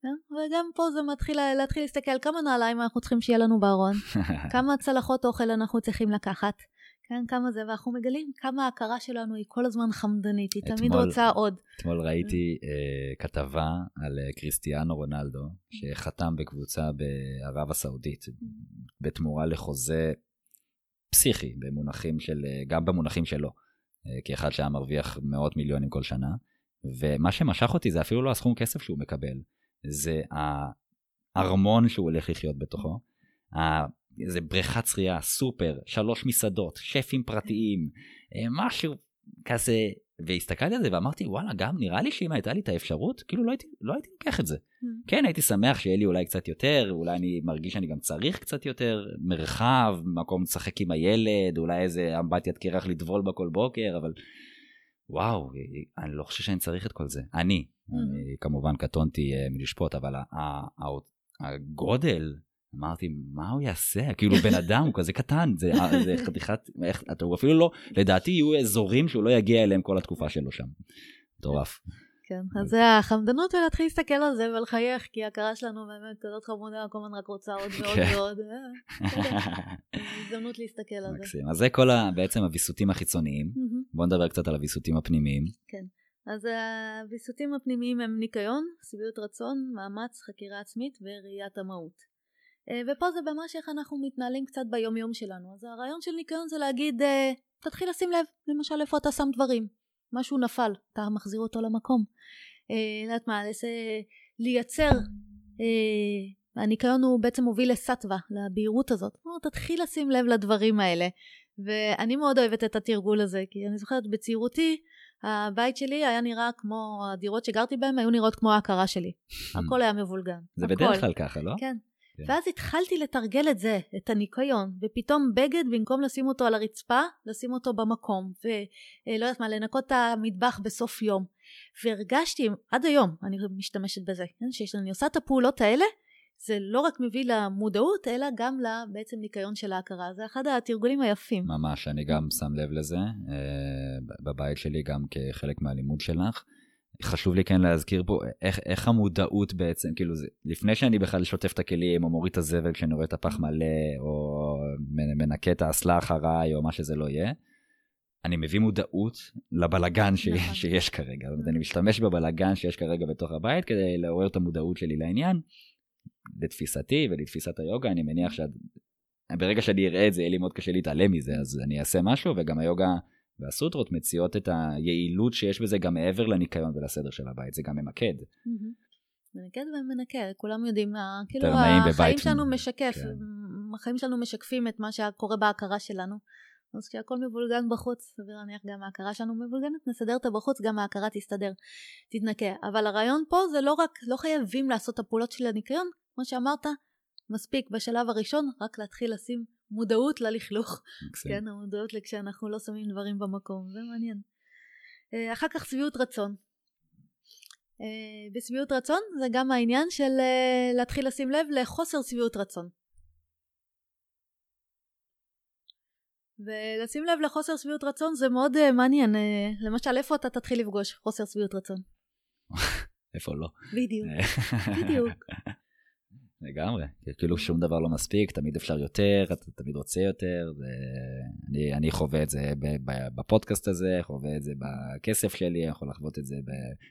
כן? וגם פה זה מתחיל להתחיל להסתכל כמה נעליים אנחנו צריכים שיהיה לנו בארון, כמה צלחות אוכל אנחנו צריכים לקחת. כן, כמה זה, ואנחנו מגלים כמה ההכרה שלנו היא כל הזמן חמדנית, היא תמיד רוצה עוד. אתמול ראיתי אה, כתבה על אה, קריסטיאנו רונלדו, שחתם בקבוצה בערב הסעודית, בתמורה לחוזה פסיכי, במונחים של, אה, גם במונחים שלו, אה, כאחד שהיה מרוויח מאות מיליונים כל שנה, ומה שמשך אותי זה אפילו לא הסכום כסף שהוא מקבל, זה הארמון שהוא הולך לחיות בתוכו. איזה בריכת שחייה, סופר, שלוש מסעדות, שפים פרטיים, אה, משהו כזה. והסתכלתי על זה ואמרתי, וואלה, גם נראה לי שאם הייתה לי את האפשרות, כאילו לא הייתי, לא הייתי לוקח את זה. Mm. כן, הייתי שמח שיהיה לי אולי קצת יותר, אולי אני מרגיש שאני גם צריך קצת יותר מרחב, מקום לשחק עם הילד, אולי איזה אמבטיית קרח לטבול בה כל בוקר, אבל וואו, אני לא חושב שאני צריך את כל זה. אני, mm-hmm. אני כמובן קטונתי uh, מלשפוט, אבל הגודל אמרתי, מה הוא יעשה? כאילו בן אדם הוא כזה קטן, זה, זה חתיכת, איך, אתה, הוא אפילו לא, לדעתי יהיו אזורים שהוא לא יגיע אליהם כל התקופה שלו שם. מטורף. כן, אז זה החמדנות ולהתחיל להסתכל על זה ולחייך, כי ההכרה שלנו באמת כזאת חמודה, כל הזמן רק רוצה עוד ועוד כן. ועוד. אה, הזדמנות להסתכל על זה. מקסים, אז זה כל בעצם הוויסותים החיצוניים. בואו נדבר קצת על הוויסותים הפנימיים. כן, אז הוויסותים הפנימיים הם ניקיון, שביעות רצון, מאמץ, חקירה עצמית וראיית המהות. אה, ופה זה ממש איך אנחנו מתנהלים קצת ביום יום שלנו. אז הרעיון של ניקיון זה להגיד, אה, תתחיל לשים לב, למשל איפה אתה שם דברים. משהו נפל, אתה מחזיר אותו למקום. אה, יודעת מה, זה לייצר, הניקיון הוא בעצם מוביל לסטווה, לבהירות הזאת. תתחיל לשים לב לדברים האלה. ואני מאוד אוהבת את התרגול הזה, כי אני זוכרת בצעירותי, הבית שלי היה נראה כמו, הדירות שגרתי בהן היו נראות כמו ההכרה שלי. הכל היה מבולגן. זה הכל. בדרך כלל ככה, לא? כן. כן. ואז התחלתי לתרגל את זה, את הניקיון, ופתאום בגד, במקום לשים אותו על הרצפה, לשים אותו במקום, ולא יודעת מה, לנקות את המטבח בסוף יום. והרגשתי, עד היום אני משתמשת בזה, כן? שאני עושה את הפעולות האלה, זה לא רק מביא למודעות, אלא גם לבעצם ניקיון של ההכרה. זה אחד התרגולים היפים. ממש, אני גם שם לב לזה, אה, בבית שלי, גם כחלק מהלימוד שלך. חשוב לי כן להזכיר פה איך, איך המודעות בעצם, כאילו זה, לפני שאני בכלל שוטף את הכלים או מוריד את הזבל כשאני רואה את הפח מלא או מנקה את האסלה אחריי או מה שזה לא יהיה, אני מביא מודעות לבלגן ש... נכון. שיש כרגע. זאת אומרת, אני משתמש בבלגן שיש כרגע בתוך הבית כדי לעורר את המודעות שלי לעניין. לתפיסתי ולתפיסת היוגה, אני מניח שברגע שאני אראה את זה, יהיה לי מאוד קשה להתעלם מזה, אז אני אעשה משהו, וגם היוגה... והסוטרות מציעות את היעילות שיש בזה גם מעבר לניקיון ולסדר של הבית, זה גם ממקד. מנקד ומנקה, כולם יודעים, כאילו החיים שלנו משקף, כן. החיים שלנו משקפים את מה שקורה בהכרה שלנו. אז כשהכל מבולגן בחוץ, סביר להניח גם ההכרה שלנו מבולגנת, נסדר את הבחוץ, גם ההכרה תסתדר, תתנקה. אבל הרעיון פה זה לא רק, לא חייבים לעשות את הפעולות של הניקיון, כמו שאמרת, מספיק בשלב הראשון רק להתחיל לשים מודעות ללכלוך. כן, המודעות לכשאנחנו לא שמים דברים במקום, זה מעניין. אה, אחר כך שביעות רצון. אה, בשביעות רצון זה גם העניין של אה, להתחיל לשים לב לחוסר שביעות רצון. ולשים לב לחוסר שביעות רצון זה מאוד מעניין. למשל, איפה אתה תתחיל לפגוש חוסר שביעות רצון? איפה לא? בדיוק, בדיוק. לגמרי, כאילו שום דבר לא מספיק, תמיד אפשר יותר, אתה תמיד רוצה יותר, אני, אני חווה את זה בפודקאסט הזה, חווה את זה בכסף שלי, אני יכול לחוות את זה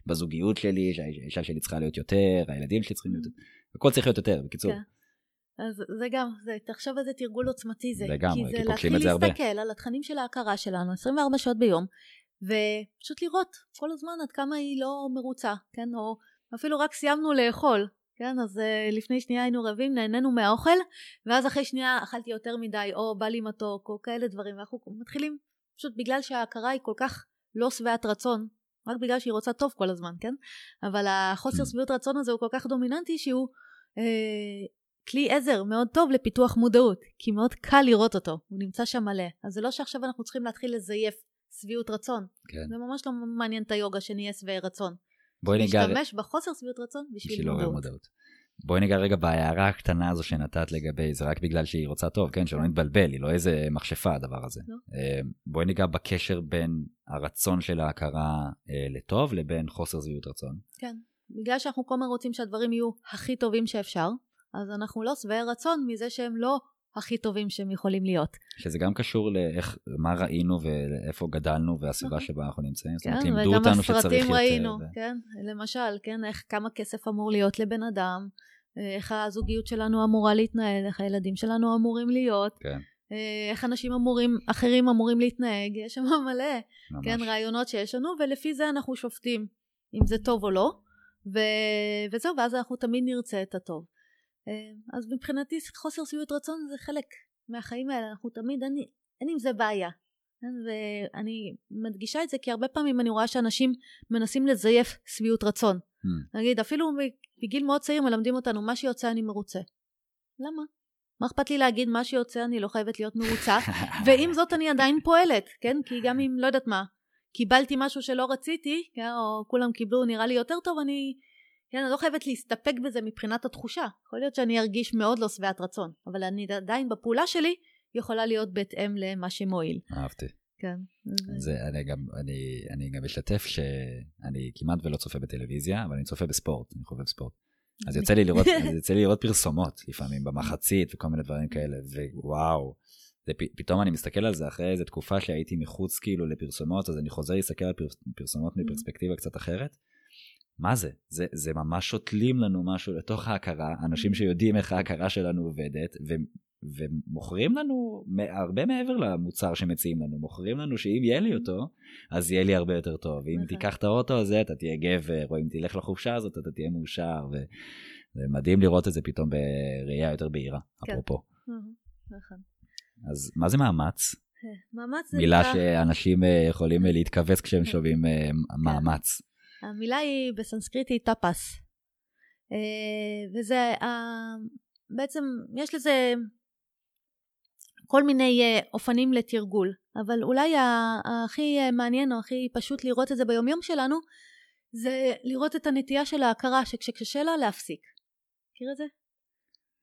בזוגיות שלי, שהאישה שלי צריכה להיות יותר, הילדים שלי צריכים להיות יותר, הכל צריך להיות יותר, בקיצור. כן. אז זה גם, זה, תחשוב איזה תרגול עוצמתי זה. לגמרי, כי, כי פוגשים את זה הרבה. כי זה להתחיל להסתכל על התכנים של ההכרה שלנו 24 שעות ביום, ופשוט לראות כל הזמן עד כמה היא לא מרוצה, כן? או אפילו רק סיימנו לאכול, כן, אז uh, לפני שנייה היינו רבים, נהנינו מהאוכל, ואז אחרי שנייה אכלתי יותר מדי, או בא לי מתוק, או כאלה דברים, ואנחנו מתחילים, פשוט בגלל שההכרה היא כל כך לא שבעת רצון, רק בגלל שהיא רוצה טוב כל הזמן, כן? אבל החוסר שביעות רצון הזה הוא כל כך דומיננטי שהוא אה, כלי עזר מאוד טוב לפיתוח מודעות, כי מאוד קל לראות אותו, הוא נמצא שם מלא. אז זה לא שעכשיו אנחנו צריכים להתחיל לזייף שביעות רצון. כן. זה ממש לא מעניין את היוגה שנהיה שבעי רצון. בואי ניגע... להשתמש בחוסר שביעות רצון בשביל מודעות. מודעות. בואי ניגע רגע בהערה הקטנה הזו שנתת לגבי זה רק בגלל שהיא רוצה טוב, כן? שלא נתבלבל, היא לא איזה מכשפה הדבר הזה. לא. אה, בואי ניגע בקשר בין הרצון של ההכרה אה, לטוב לבין חוסר שביעות רצון. כן, בגלל שאנחנו כל הזמן רוצים שהדברים יהיו הכי טובים שאפשר, אז אנחנו לא שבעי רצון מזה שהם לא הכי טובים שהם יכולים להיות. שזה גם קשור לאיך, מה ראינו ואיפה גדלנו והסביבה נכון. שבה אנחנו נמצאים. זאת כן, אומרת, לימדו אותנו וגם שצריך הסרטים יותר. ראינו, ו- כן, למשל, כן, איך, כמה כסף אמור להיות לבן אדם, אה, איך הזוגיות שלנו אמורה להתנהל, איך הילדים שלנו אמורים להיות, כן, אה, איך אנשים אמורים, אחרים אמורים להתנהג, יש שם מלא, ממש. כן, רעיונות שיש לנו, ולפי זה אנחנו שופטים אם זה טוב או לא, ו... וזהו, ואז אנחנו תמיד נרצה את הטוב. אה, אז מבחינתי חוסר שביעות רצון זה חלק מהחיים האלה, אנחנו תמיד, אין, אין עם זה בעיה. כן, ואני מדגישה את זה כי הרבה פעמים אני רואה שאנשים מנסים לזייף שביעות רצון. Mm. נגיד, אפילו בגיל מאוד צעיר מלמדים אותנו, מה שיוצא אני מרוצה. למה? מה אכפת לי להגיד מה שיוצא אני לא חייבת להיות מרוצה, ועם זאת אני עדיין פועלת, כן? כי גם אם, לא יודעת מה, קיבלתי משהו שלא רציתי, כן? או כולם קיבלו נראה לי יותר טוב, אני, כן, אני לא חייבת להסתפק בזה מבחינת התחושה. יכול להיות שאני ארגיש מאוד לא שבעת רצון, אבל אני עדיין בפעולה שלי יכולה להיות בהתאם למה שמועיל. אהבתי. כן. זה, אני גם, אני, אני גם אשתף שאני כמעט ולא צופה בטלוויזיה, אבל אני צופה בספורט, אני חובב ספורט. אז יוצא לי לראות, יוצא לי לראות פרסומות לפעמים במחצית וכל מיני דברים כאלה, ווואו. זה, פ- פתאום אני מסתכל על זה אחרי איזה תקופה שהייתי מחוץ כאילו לפרסומות, אז אני חוזר להסתכל על פרס, פרסומות Mm-hmm. מפרספקטיבה קצת אחרת. מה זה? זה? זה ממש שותלים לנו משהו לתוך ההכרה, אנשים Mm-hmm. שיודעים איך ההכרה שלנו עובדת, ו, ומוכרים לנו הרבה מעבר למוצר שמציעים לנו, מוכרים לנו שאם יהיה לי אותו, אז יהיה לי הרבה יותר טוב. ואם נכון. תיקח את האוטו הזה, אתה תהיה גבר, או אם תלך לחופשה הזאת, אתה תהיה מאושר, וזה מדהים לראות את זה פתאום בראייה יותר בהירה, כן. אפרופו. נכון. אז מה זה מאמץ? מאמץ זה מילה שאנשים אה, יכולים אה, להתכווץ כשהם כן. שומעים אה, מאמץ. המילה היא בסנסקריטית טאפס. אה, וזה, אה, בעצם יש לזה כל מיני אה, אופנים לתרגול, אבל אולי הכי מעניין או הכי פשוט לראות את זה ביומיום שלנו, זה לראות את הנטייה של ההכרה שכשקשה לה להפסיק. מכיר את זה?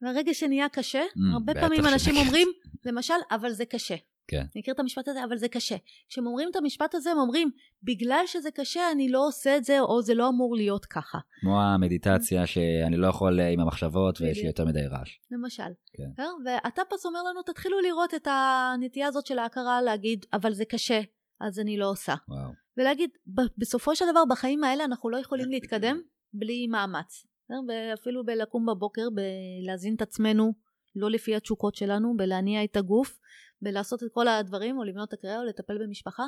והרגע שנהיה קשה, Mm, הרבה פעמים אנשים. אומרים, למשל, אבל זה קשה. כן. מכיר את המשפט הזה? אבל זה קשה. כשהם אומרים את המשפט הזה, הם אומרים, בגלל שזה קשה אני לא עושה את זה, או זה לא אמור להיות ככה. כמו המדיטציה שאני לא יכול אה, עם המחשבות ויש לי. יותר מדי רעש. למשל. כן. כן? והטאפס אומר לנו, תתחילו לראות את הנטייה הזאת של ההכרה להגיד, אבל זה קשה, אז אני לא עושה. וואו. ולהגיד, בסופו של דבר, בחיים האלה אנחנו לא יכולים להתקדם בלי מאמץ. ואפילו בלקום בבוקר, בלהזין את עצמנו, לא לפי התשוקות שלנו, בלהניע את הגוף, בלעשות את כל הדברים, או לבנות את הקריירה, או לטפל במשפחה,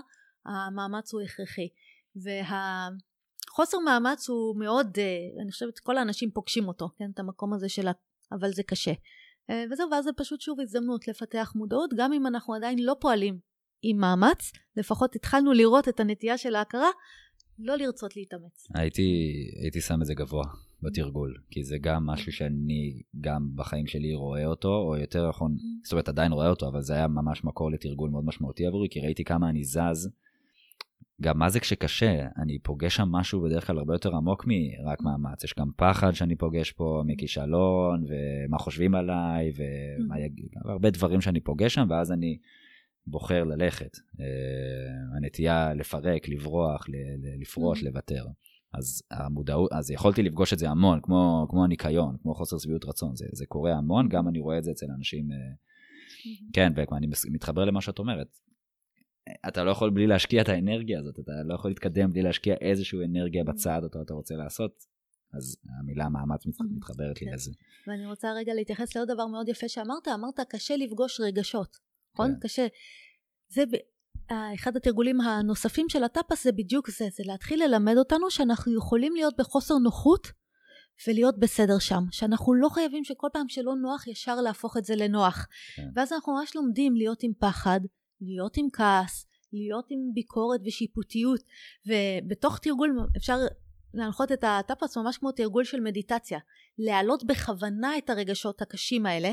המאמץ הוא הכרחי. והחוסר מאמץ הוא מאוד, אה, אני חושבת כל האנשים פוגשים אותו, כן? את המקום הזה של ה... אבל זה קשה. אה, וזהו, ואז זה פשוט שוב הזדמנות לפתח מודעות, גם אם אנחנו עדיין לא פועלים עם מאמץ, לפחות התחלנו לראות את הנטייה של ההכרה, לא לרצות להתאמץ. הייתי, הייתי שם את זה גבוה בתרגול, כי זה גם משהו שאני גם בחיים שלי רואה אותו, או יותר נכון, זאת אומרת עדיין רואה אותו, אבל זה היה ממש מקור לתרגול מאוד משמעותי עבורי, כי ראיתי כמה אני זז. גם מה זה כשקשה, אני פוגש שם משהו בדרך כלל הרבה יותר עמוק מרק מאמץ, יש גם פחד שאני פוגש פה מכישלון, ומה חושבים עליי, ומה יגיד, הרבה דברים שאני פוגש שם, ואז אני בוחר ללכת. אה, הנטייה לפרק, לברוח, לפרוש, לוותר. אז המודעות, אז יכולתי לפגוש את זה המון, כמו, כמו הניקיון, כמו חוסר שביעות רצון, זה, זה קורה המון, גם אני רואה את זה אצל אנשים, אה, כן, ואני מתחבר למה שאת אומרת. אתה לא יכול בלי להשקיע את האנרגיה הזאת, אתה לא יכול להתקדם בלי להשקיע איזושהי אנרגיה בצעד אותו אתה רוצה לעשות, אז המילה מאמץ מת- מתחברת לי כן. לזה. ואני רוצה רגע להתייחס לעוד דבר מאוד יפה שאמרת, אמרת קשה לפגוש רגשות, נכון? כן. קשה. זה ב... אה, אחד התרגולים הנוספים של הטאפס זה בדיוק זה, זה להתחיל ללמד אותנו שאנחנו יכולים להיות בחוסר נוחות ולהיות בסדר שם, שאנחנו לא חייבים שכל פעם שלא נוח ישר להפוך את זה לנוח. כן. ואז אנחנו ממש לומדים להיות עם פחד, להיות עם כעס, להיות עם ביקורת ושיפוטיות, ובתוך תרגול אפשר להנחות את הטאפס ממש כמו תרגול של מדיטציה, להעלות בכוונה את הרגשות הקשים האלה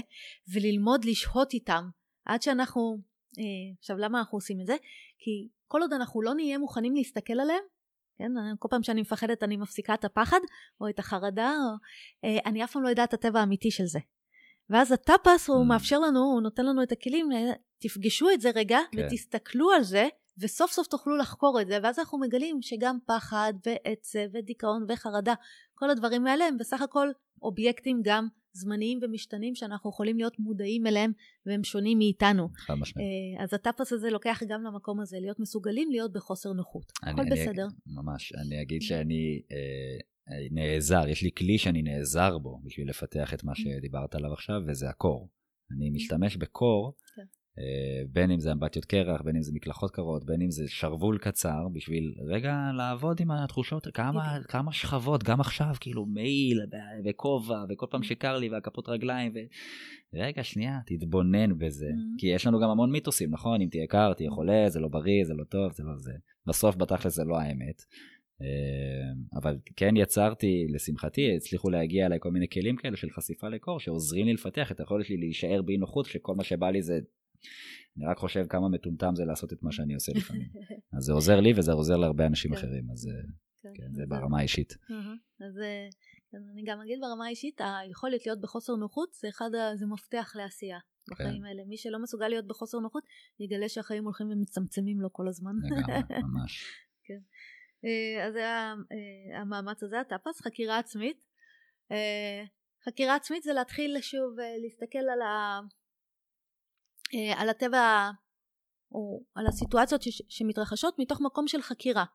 וללמוד לשהות איתם עד שאנחנו, אה, עכשיו למה אנחנו עושים את זה? כי כל עוד אנחנו לא נהיה מוכנים להסתכל עליהם, כן, כל פעם שאני מפחדת אני מפסיקה את הפחד או את החרדה, או, אה, אני אף פעם לא יודעת את הטבע האמיתי של זה. ואז הטאפס הוא Mm. מאפשר לנו, הוא נותן לנו את הכלים, אה, תפגשו את זה רגע כן. ותסתכלו על זה וסוף סוף תוכלו לחקור את זה ואז אנחנו מגלים שגם פחד ועצב ודיכאון וחרדה כל הדברים האלה הם בסך הכל אובייקטים גם זמניים ומשתנים שאנחנו יכולים להיות מודעים אליהם והם שונים מאיתנו. חד משמעית. אה, אז הטאפס הזה לוקח גם למקום הזה, להיות מסוגלים להיות בחוסר נוחות. הכל אני, בסדר. אני, ממש. אני אגיד שאני אה, נעזר, יש לי כלי שאני נעזר בו בשביל לפתח את מה שדיברת עליו עכשיו, וזה הקור. אני משתמש בקור, כן. אה, בין אם זה אמבטיות קרח, בין אם זה מקלחות קרות, בין אם זה שרוול קצר, בשביל רגע לעבוד עם התחושות, כמה, כמה שכבות, גם עכשיו, כאילו מעיל וכובע, וכל פעם שקר לי והכפות רגליים, ו... רגע, שנייה, תתבונן בזה, mm-hmm. כי יש לנו גם המון מיתוסים, נכון? אם תהיה קר, תהיה חולה, זה לא בריא, זה לא טוב, זה לא זה. בסוף, בתכל'ס זה לא האמת. אה, אבל כן יצרתי, לשמחתי, הצליחו להגיע אליי כל מיני כלים כאלה של חשיפה לקור, שעוזרים לי לפתח את היכולת שלי להישאר באי נוחות, שכל מה שבא לי זה אני רק חושב כמה מטומטם זה לעשות את מה שאני עושה לפעמים. אז זה עוזר לי וזה עוזר להרבה אנשים כן. אחרים, אז אה, כן, כן, זה ברמה האישית. אז אה, אני גם אגיד ברמה האישית, היכולת להיות בחוסר נוחות זה אחד, זה מפתח לעשייה בחיים האלה. מי שלא מסוגל להיות בחוסר נוחות, יגלה שהחיים הולכים ומצמצמים לו כל הזמן. לגמרי, ממש. כן. אה, אז זה המאמץ הזה, הטאפס, חקירה עצמית. חקירה עצמית זה להתחיל שוב להסתכל על ה... אה, על הטבע או על הסיטואציות ש- שמתרחשות מתוך מקום של חקירה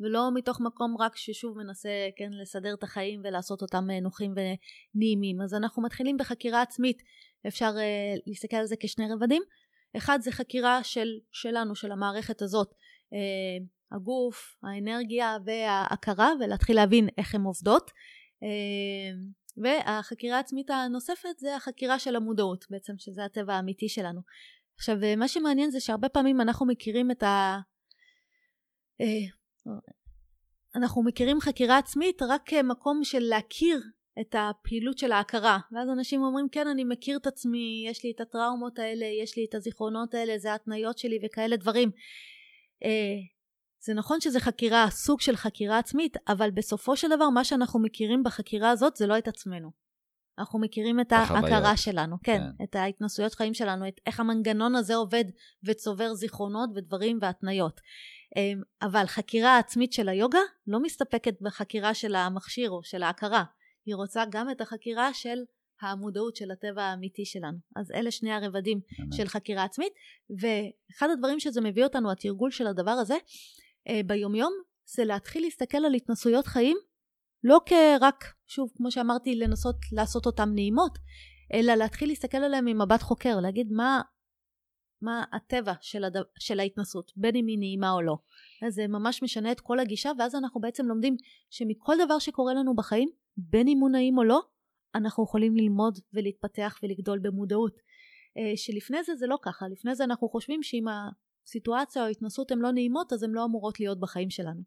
ולא מתוך מקום רק ששוב מנסה כן לסדר את החיים ולעשות אותם אה, נוחים ונעימים. אז אנחנו מתחילים בחקירה עצמית. אפשר uh, להסתכל על זה כשני רבדים. אחד זה חקירה של שלנו של המערכת הזאת. uh, הגוף האנרגיה וההכרה ולהתחיל להבין איך הן עובדות. uh, והחקירה העצמית הנוספת זה החקירה של המודעות בעצם שזה הטבע האמיתי שלנו. עכשיו מה שמעניין זה שהרבה פעמים אנחנו מכירים את ה... אה, אנחנו מכירים חקירה עצמית רק כמקום של להכיר את הפעילות של ההכרה ואז אנשים אומרים כן אני מכיר את עצמי יש לי את הטראומות האלה יש לי את הזיכרונות האלה זה ההתניות שלי וכאלה דברים אה, זה נכון שזה חקירה, סוג של חקירה עצמית, אבל בסופו של דבר מה שאנחנו מכירים בחקירה הזאת זה לא את עצמנו. אנחנו מכירים את ההכרה שלנו, כן, כן, את ההתנסויות חיים שלנו, את איך המנגנון הזה עובד וצובר זיכרונות ודברים והתניות. אמ, אבל חקירה עצמית של היוגה לא מסתפקת בחקירה של המכשיר או של ההכרה, היא רוצה גם את החקירה של המודעות של הטבע האמיתי שלנו. אז אלה שני הרבדים של חקירה עצמית, ואחד הדברים שזה מביא אותנו, התרגול של הדבר הזה, אה, ביומיום זה להתחיל להסתכל על התנסויות חיים לא כרק, שוב, כמו שאמרתי, לנסות לעשות אותן נעימות, אלא להתחיל להסתכל עליהן ממבט חוקר, להגיד מה, מה הטבע של, הד... של ההתנסות, בין אם היא נעימה או לא. אז זה ממש משנה את כל הגישה, ואז אנחנו בעצם לומדים שמכל דבר שקורה לנו בחיים, בין אם הוא נעים או לא, אנחנו יכולים ללמוד ולהתפתח ולגדול במודעות. אה, שלפני זה זה לא ככה, לפני זה אנחנו חושבים שאם סיטואציה או התנסות הן לא נעימות אז הן לא אמורות להיות בחיים שלנו.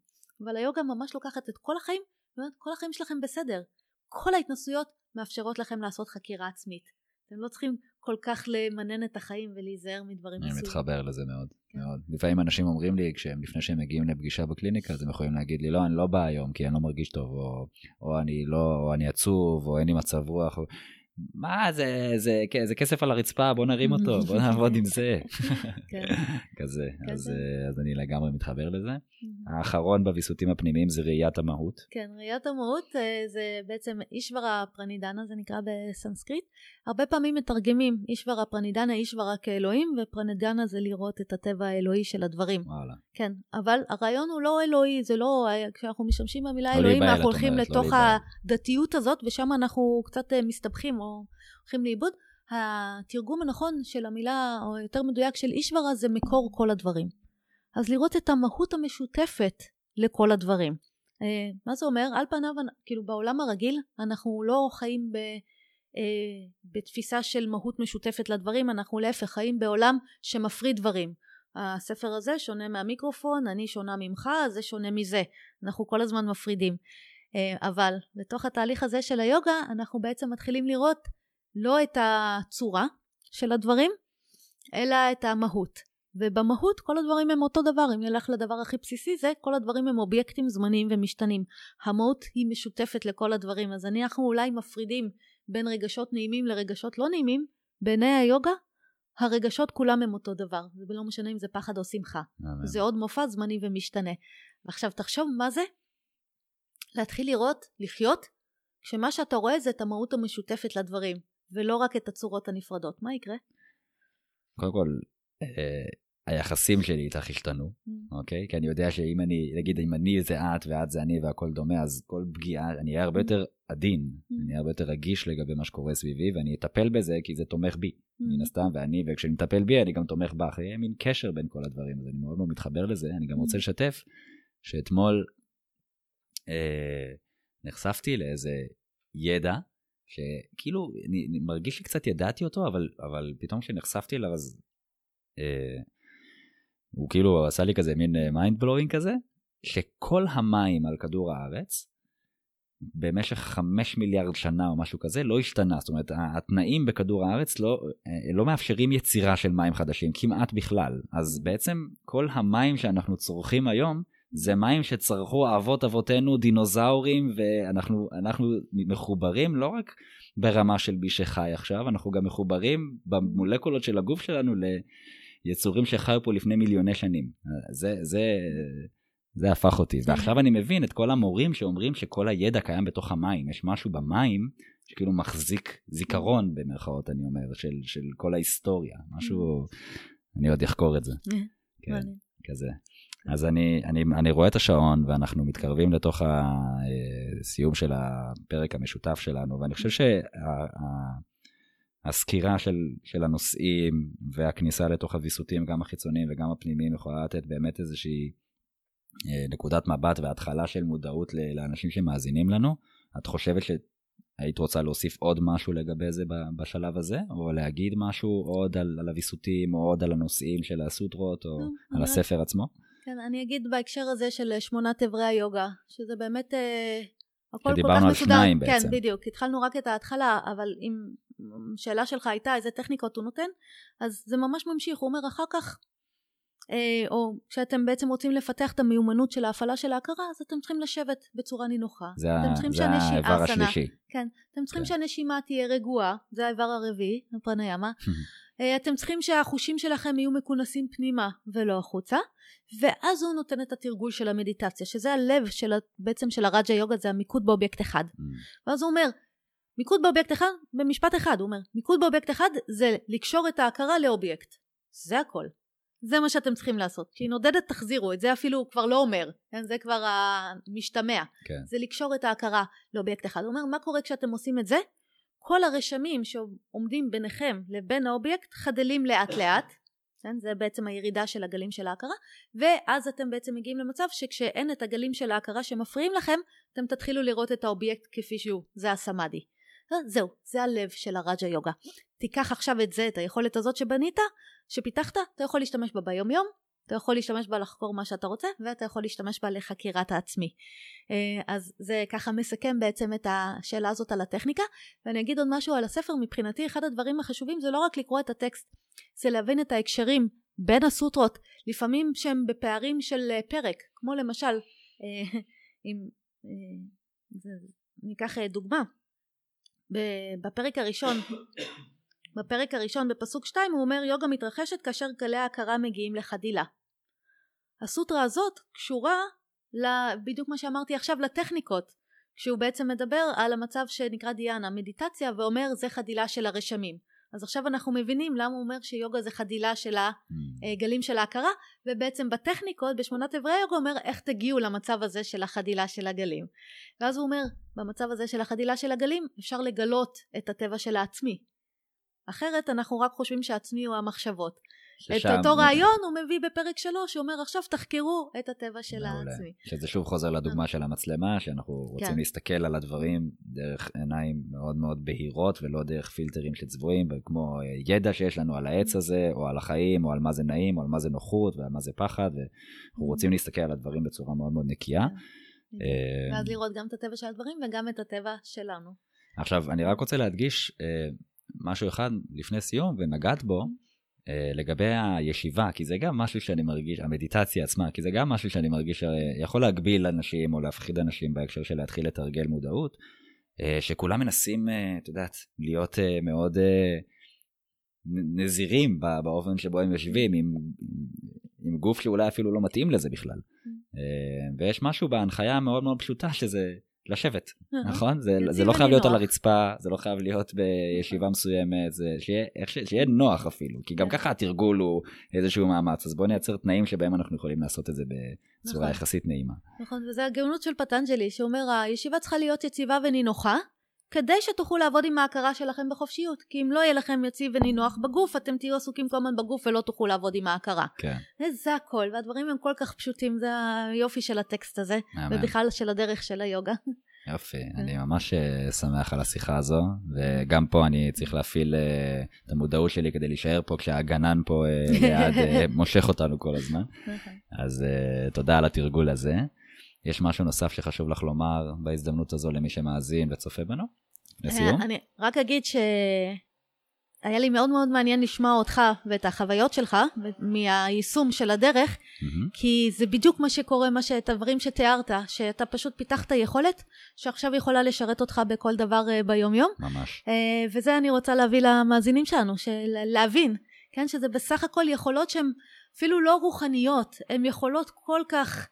אבל היוגה ממש לוקחת את כל החיים ואומרת כל החיים שלכם בסדר. כל ההתנסויות מאפשרות לכם לעשות חקירה עצמית. אתם לא צריכים כל כך למנן את החיים ולהיזהר מדברים מסוימים. אני מתחבר לזה מאוד, כן. מאוד. לפעמים אנשים אומרים לי, כשהם, לפני שהם מגיעים לפגישה בקליניקה, אז הם יכולים להגיד לי, לא, אני לא בא היום כי אני לא מרגיש טוב, או, או אני לא, או אני עצוב, או אין לי מצב רוח. או... מה זה, זה, זה כסף על הרצפה, בוא נרים אותו, בוא נעבוד עם זה. כן. כזה, אז, אז אני לגמרי מתחבר לזה. האחרון בוויסותים הפנימיים זה ראיית המהות. כן, ראיית המהות אה, זה בעצם אישברה פרנידנה, זה נקרא בסנסקריט. הרבה פעמים מתרגמים אישברה פרנידנה, אישברה כאלוהים, ופרנידנה זה לראות את הטבע האלוהי של הדברים. וואלה. כן, אבל הרעיון הוא לא אלוהי, זה לא, כשאנחנו משתמשים במילה לא אלוהים, אנחנו הולכים אומרת, לתוך לא הדתיות הזאת, ושם אנחנו קצת אה, מסתבכים או הולכים לאיבוד. התרגום הנכון של המילה, או יותר מדויק של אישברה, זה מקור כל הדברים. אז לראות את המהות המשותפת לכל הדברים. אה, מה זה אומר? על פניו, כאילו בעולם הרגיל, אנחנו לא חיים ב... אה, בתפיסה של מהות משותפת לדברים, אנחנו להפך חיים בעולם שמפריד דברים. הספר הזה שונה מהמיקרופון, אני שונה ממך, זה שונה מזה. אנחנו כל הזמן מפרידים. אה, אבל בתוך התהליך הזה של היוגה אנחנו בעצם מתחילים לראות לא את הצורה של הדברים, אלא את המהות. ובמהות כל הדברים הם אותו דבר, אם נלך לדבר הכי בסיסי זה כל הדברים הם אובייקטים זמניים ומשתנים. המהות היא משותפת לכל הדברים, אז אנחנו אולי מפרידים בין רגשות נעימים לרגשות לא נעימים, בעיני היוגה הרגשות כולם הם אותו דבר, זה לא משנה אם זה פחד או שמחה. אמן. זה עוד מופע זמני ומשתנה. ועכשיו תחשוב מה זה להתחיל לראות, לחיות, כשמה שאתה רואה זה את המהות המשותפת לדברים, ולא רק את הצורות הנפרדות. מה יקרה? קודם כל, אה, היחסים שלי איתך השתנו, Mm. אוקיי? כי אני יודע שאם אני, נגיד אם אני זה את ואת זה אני והכל דומה, אז כל פגיעה, אני אהיה הרבה יותר עדין, Mm. אני אהיה הרבה יותר רגיש לגבי מה שקורה סביבי, ואני אטפל בזה כי זה תומך בי, מן הסתם, ואני, וכשאני מטפל בי אני גם תומך בך, יהיה מין קשר בין כל הדברים, אז אני מאוד מאוד מתחבר לזה, אני גם רוצה לשתף שאתמול אה, נחשפתי לאיזה ידע, שכאילו, אני, אני מרגיש שקצת ידעתי אותו, אבל, אבל פתאום כשנחשפתי אליו אז... אה, הוא כאילו עשה לי כזה מין mind blowing כזה, שכל המים על כדור הארץ, במשך חמש מיליארד שנה או משהו כזה, לא השתנה. זאת אומרת, התנאים בכדור הארץ לא, אה, לא מאפשרים יצירה של מים חדשים, כמעט בכלל. אז בעצם כל המים שאנחנו צורכים היום, זה מים שצרכו אבות אבותינו, דינוזאורים, ואנחנו אנחנו מחוברים לא רק ברמה של מי שחי עכשיו, אנחנו גם מחוברים במולקולות של הגוף שלנו ליצורים שחיו פה לפני מיליוני שנים. זה, זה, זה הפך אותי. ועכשיו אני מבין את כל המורים שאומרים שכל הידע קיים בתוך המים. יש משהו במים שכאילו מחזיק זיכרון, במרכאות אני אומר, של, של כל ההיסטוריה. משהו, אני עוד אחקור את זה. כן, כזה. אז אני, אני, אני רואה את השעון ואנחנו מתקרבים לתוך הסיום של הפרק המשותף שלנו, ואני חושב שהסקירה של, של הנושאים והכניסה לתוך הוויסותים, גם החיצוניים וגם הפנימיים, יכולה לתת באמת איזושהי נקודת מבט והתחלה של מודעות לאנשים שמאזינים לנו. את חושבת שהיית רוצה להוסיף עוד משהו לגבי זה בשלב הזה, או להגיד משהו עוד על, על הוויסותים, או עוד על הנושאים של הסוטרות, או על הספר עצמו? כן, אני אגיד בהקשר הזה של שמונת אברי היוגה, שזה באמת אה, הכל כל כך מסודר. דיברנו על שניים בעצם. כן, בדיוק. התחלנו רק את ההתחלה, אבל אם שאלה שלך הייתה איזה טכניקות הוא נותן, אז זה ממש ממשיך. הוא אומר אחר כך, אה, או כשאתם בעצם רוצים לפתח את המיומנות של ההפעלה של ההכרה, אז אתם צריכים לשבת בצורה נינוחה. זה, זה האיבר השלישי. כן, אתם צריכים כן. שהנשימה תהיה רגועה, זה האיבר הרביעי, הפרנאיאמה. אתם צריכים שהחושים שלכם יהיו מכונסים פנימה ולא החוצה ואז הוא נותן את התרגול של המדיטציה שזה הלב של, בעצם של הרג'ה יוגה זה המיקוד באובייקט אחד. Mm. ואז הוא אומר מיקוד באובייקט אחד במשפט אחד הוא אומר מיקוד באובייקט אחד זה לקשור את ההכרה לאובייקט. זה הכל. זה מה שאתם צריכים לעשות. כשהיא נודדת תחזירו. את זה אפילו הוא כבר לא אומר כן? זה כבר המשתמע. כן. זה לקשור את ההכרה לאובייקט אחד. הוא אומר מה קורה כשאתם עושים את זה כל הרשמים שעומדים ביניכם לבין האובייקט חדלים לאט לאט, כן? זה בעצם הירידה של הגלים של ההכרה, ואז אתם בעצם מגיעים למצב שכשאין את הגלים של ההכרה שמפריעים לכם, אתם תתחילו לראות את האובייקט כפי שהוא, זה הסמאדי. זהו, זה הלב של הרג'ה יוגה. תיקח עכשיו את זה, את היכולת הזאת שבנית, שפיתחת, אתה יכול להשתמש בה ביום יום, אתה יכול להשתמש בה לחקור מה שאתה רוצה ואתה יכול להשתמש בה לחקירת העצמי. אז זה ככה מסכם בעצם את השאלה הזאת על הטכניקה ואני אגיד עוד משהו על הספר. מבחינתי אחד הדברים החשובים זה לא רק לקרוא את הטקסט זה להבין את ההקשרים בין הסוטרות לפעמים שהם בפערים של פרק. כמו למשל אם ניקח דוגמה. בפרק הראשון בפרק הראשון בפסוק 2 הוא אומר יוגה מתרחשת כאשר גלי ההכרה מגיעים לחדילה. הסוטרה הזאת קשורה בדיוק מה שאמרתי עכשיו לטכניקות כשהוא בעצם מדבר על המצב שנקרא דיאנה מדיטציה ואומר זה חדילה של הרשמים. אז עכשיו אנחנו מבינים למה הוא אומר שיוגה זה חדילה של הגלים של ההכרה ובעצם בטכניקות בשמונת אברי היוגה אומר איך תגיעו למצב הזה של החדילה של הגלים? ואז הוא אומר במצב הזה של החדילה של הגלים אפשר לגלות את הטבע של העצמי אחרת אנחנו רק חושבים שהעצמי הוא המחשבות. ששם... את אותו רעיון הוא מביא בפרק שלוש, הוא אומר עכשיו תחקרו את הטבע של מעולה. העצמי. שזה שוב חוזר לדוגמה של המצלמה, שאנחנו רוצים כן. להסתכל על הדברים דרך עיניים מאוד מאוד בהירות, ולא דרך פילטרים שצבועים, כמו ידע שיש לנו על העץ הזה, או על החיים, או על מה זה נעים, או על מה זה נוחות, ועל מה זה פחד, ואנחנו רוצים להסתכל על הדברים בצורה מאוד מאוד נקייה. כן. ואז לראות גם את הטבע של הדברים וגם את הטבע שלנו. עכשיו, אני רק רוצה להדגיש, משהו אחד לפני סיום ונגעת בו אה, לגבי הישיבה, כי זה גם משהו שאני מרגיש, המדיטציה עצמה, כי זה גם משהו שאני מרגיש שיכול להגביל אנשים או להפחיד אנשים בהקשר של להתחיל לתרגל מודעות, אה, שכולם מנסים, אה, את יודעת, להיות מאוד נזירים באופן שבו הם יושבים, עם, עם גוף שאולי אפילו לא מתאים לזה בכלל. ויש משהו בהנחיה המאוד מאוד פשוטה שזה לשבת, אה, נכון? זה, זה לא חייב להיות על ונינוח. הרצפה, זה לא חייב להיות בישיבה מסוימת, זה שיהיה, ש- שיהיה נוח אפילו, כי גם כן. ככה התרגול הוא איזשהו מאמץ, אז בואו נייצר תנאים שבהם אנחנו יכולים לעשות את זה בצורה נכון. יחסית נעימה. נכון, וזה הגאונות של פטנג'לי, שאומר, הישיבה צריכה להיות יציבה ונינוחה, כדי שתוכלו לעבוד עם ההכרה שלכם בחופשיות. כי אם לא יהיה לכם יציב ונינוח בגוף, אתם תהיו עסוקים כל הזמן בגוף ולא תוכלו לעבוד עם ההכרה. כן, זה הכל, והדברים הם כל כך פשוטים, זה היופי של הטקסט הזה, מהמם. ובכלל של הדרך של היוגה. יופי, כן. אני ממש אה, שמח על השיחה הזו, וגם פה אני צריך להפעיל אה, את המודעות שלי כדי להישאר פה כשהגנן פה אה, ליד אה, מושך אותנו כל הזמן. אז uh, תודה על התרגול הזה. יש משהו נוסף שחשוב לך לומר בהזדמנות הזו למי שמאזין וצופה בנו? לסיום? אה, אני רק אגיד שהיה לי מאוד מאוד מעניין לשמוע אותך ואת החוויות שלך מהיישום של הדרך, מהמם. כי זה בדיוק מה שקורה, מה שאת הדברים שתיארת, שאתה פשוט פיתחת יכולת שעכשיו יכולה לשרת אותך בכל דבר אה, ביומיום. ממש. אה, וזה אני רוצה להביא למאזינים שלנו, של להבין, כן, שזה בסך הכל יכולות שהן אפילו לא רוחניות, הן יכולות כל כך,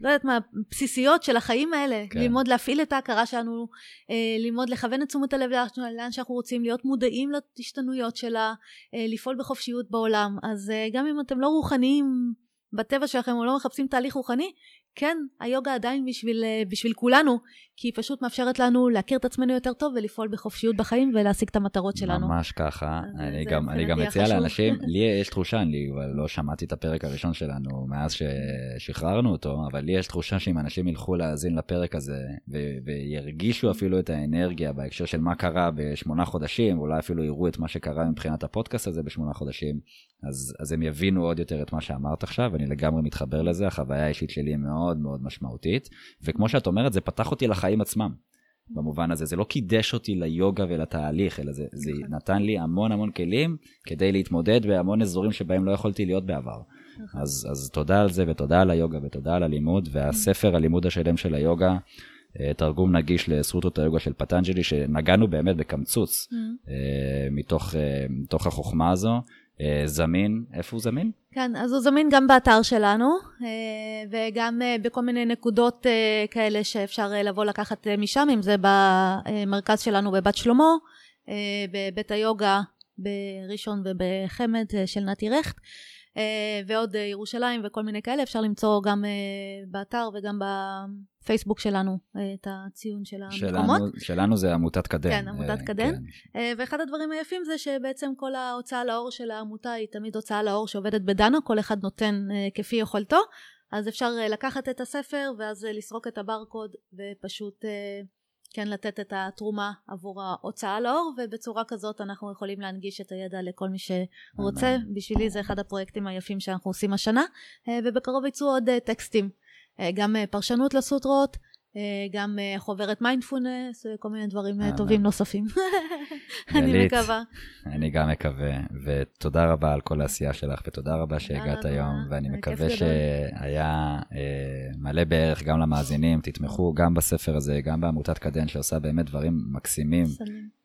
לא יודעת מה, בסיסיות של החיים האלה, כן. ללמוד להפעיל את ההכרה שלנו, אה, ללמוד לכוון את תשומת הלב לאן שאנחנו רוצים, להיות מודעים להשתנויות שלה, אה, לפעול בחופשיות בעולם. אז אה, גם אם אתם לא רוחניים בטבע שלכם או לא מחפשים תהליך רוחני, כן, היוגה עדיין בשביל, אה, בשביל כולנו, כי היא פשוט מאפשרת לנו להכיר את עצמנו יותר טוב ולפעול בחופשיות בחיים ולהשיג את המטרות שלנו. ממש ככה. אז אני זה- גם, זה אני גם מציע חשוב. לאנשים, לי יש תחושה, אני לא שמעתי את הפרק הראשון שלנו מאז ששחררנו אותו, אבל לי יש תחושה שאם אנשים ילכו להאזין לפרק הזה ו- וירגישו אפילו את האנרגיה בהקשר של מה קרה בשמונה חודשים, אולי אפילו יראו את מה שקרה מבחינת הפודקאסט הזה בשמונה חודשים, אז, אז הם יבינו עוד יותר את מה שאמרת עכשיו, אני לגמרי מתחבר לזה, החוויה האישית שלי היא מאוד מאוד משמעותית, וכמו שאת אומרת, זה פתח אותי לחיים עצמם. במובן הזה, זה לא קידש אותי ליוגה ולתהליך, אלא זה, זה נכון. נתן לי המון המון כלים כדי להתמודד בהמון אזורים שבהם לא יכולתי להיות בעבר. נכון. אז, אז תודה על זה ותודה על היוגה ותודה על הלימוד, והספר הלימוד השלם של היוגה, אה, תרגום נגיש לסרוטות היוגה של פטנג'לי, שנגענו באמת בקמצוץ Mm. אה, מתוך, אה, מתוך החוכמה הזו. אה, זמין, איפה הוא זמין? כן, אז הוא זמין גם באתר שלנו, אה, וגם אה, בכל מיני נקודות כאלה שאפשר לבוא לקחת משם, אם זה במרכז שלנו בבת שלמה, בבית היוגה בראשון ובחמד של נתי רכט, ועוד אה, ירושלים וכל מיני כאלה, אפשר למצוא גם אה, באתר וגם בפייסבוק שלנו אה, את הציון של המקומות. שלנו, שלנו זה עמותת קדן. כן, עמותת אה, קדן. כן. אה, ואחד הדברים היפים זה שבעצם כל ההוצאה לאור של העמותה היא תמיד הוצאה לאור שעובדת בדנה, כל אחד נותן אה, כפי יכולתו, אז אפשר אה, לקחת את הספר ואז אה, לסרוק את הברקוד ופשוט אה, כן לתת את התרומה עבור ההוצאה לאור, ובצורה כזאת אנחנו יכולים להנגיש את הידע לכל מי שרוצה. בשבילי זה אחד הפרויקטים היפים שאנחנו עושים השנה, אה, ובקרוב יצאו עוד אה, טקסטים, אה, גם פרשנות לסוטרות. אה, גם אה, חוברת מיינדפולנס וכל מיני דברים אה, מהמם. טובים נוספים. אני מקווה. אני גם מקווה, ותודה רבה על כל העשייה שלך, ותודה רבה שהגעת היום, ואני מקווה. שהיה אה, מלא בערך גם למאזינים, תתמכו גם בספר הזה, גם בעמותת קדן, שעושה באמת דברים מקסימים.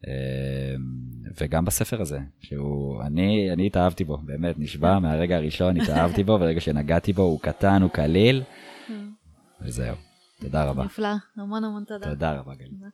אה, וגם בספר הזה, שהוא, אני, אני התאהבתי בו, באמת, נשבע מהרגע הראשון, התאהבתי בו, ברגע שנגעתי בו, הוא קטן, הוא קליל, וזהו. תודה רבה. נפלא, המון המון תודה. תודה רבה. תודה.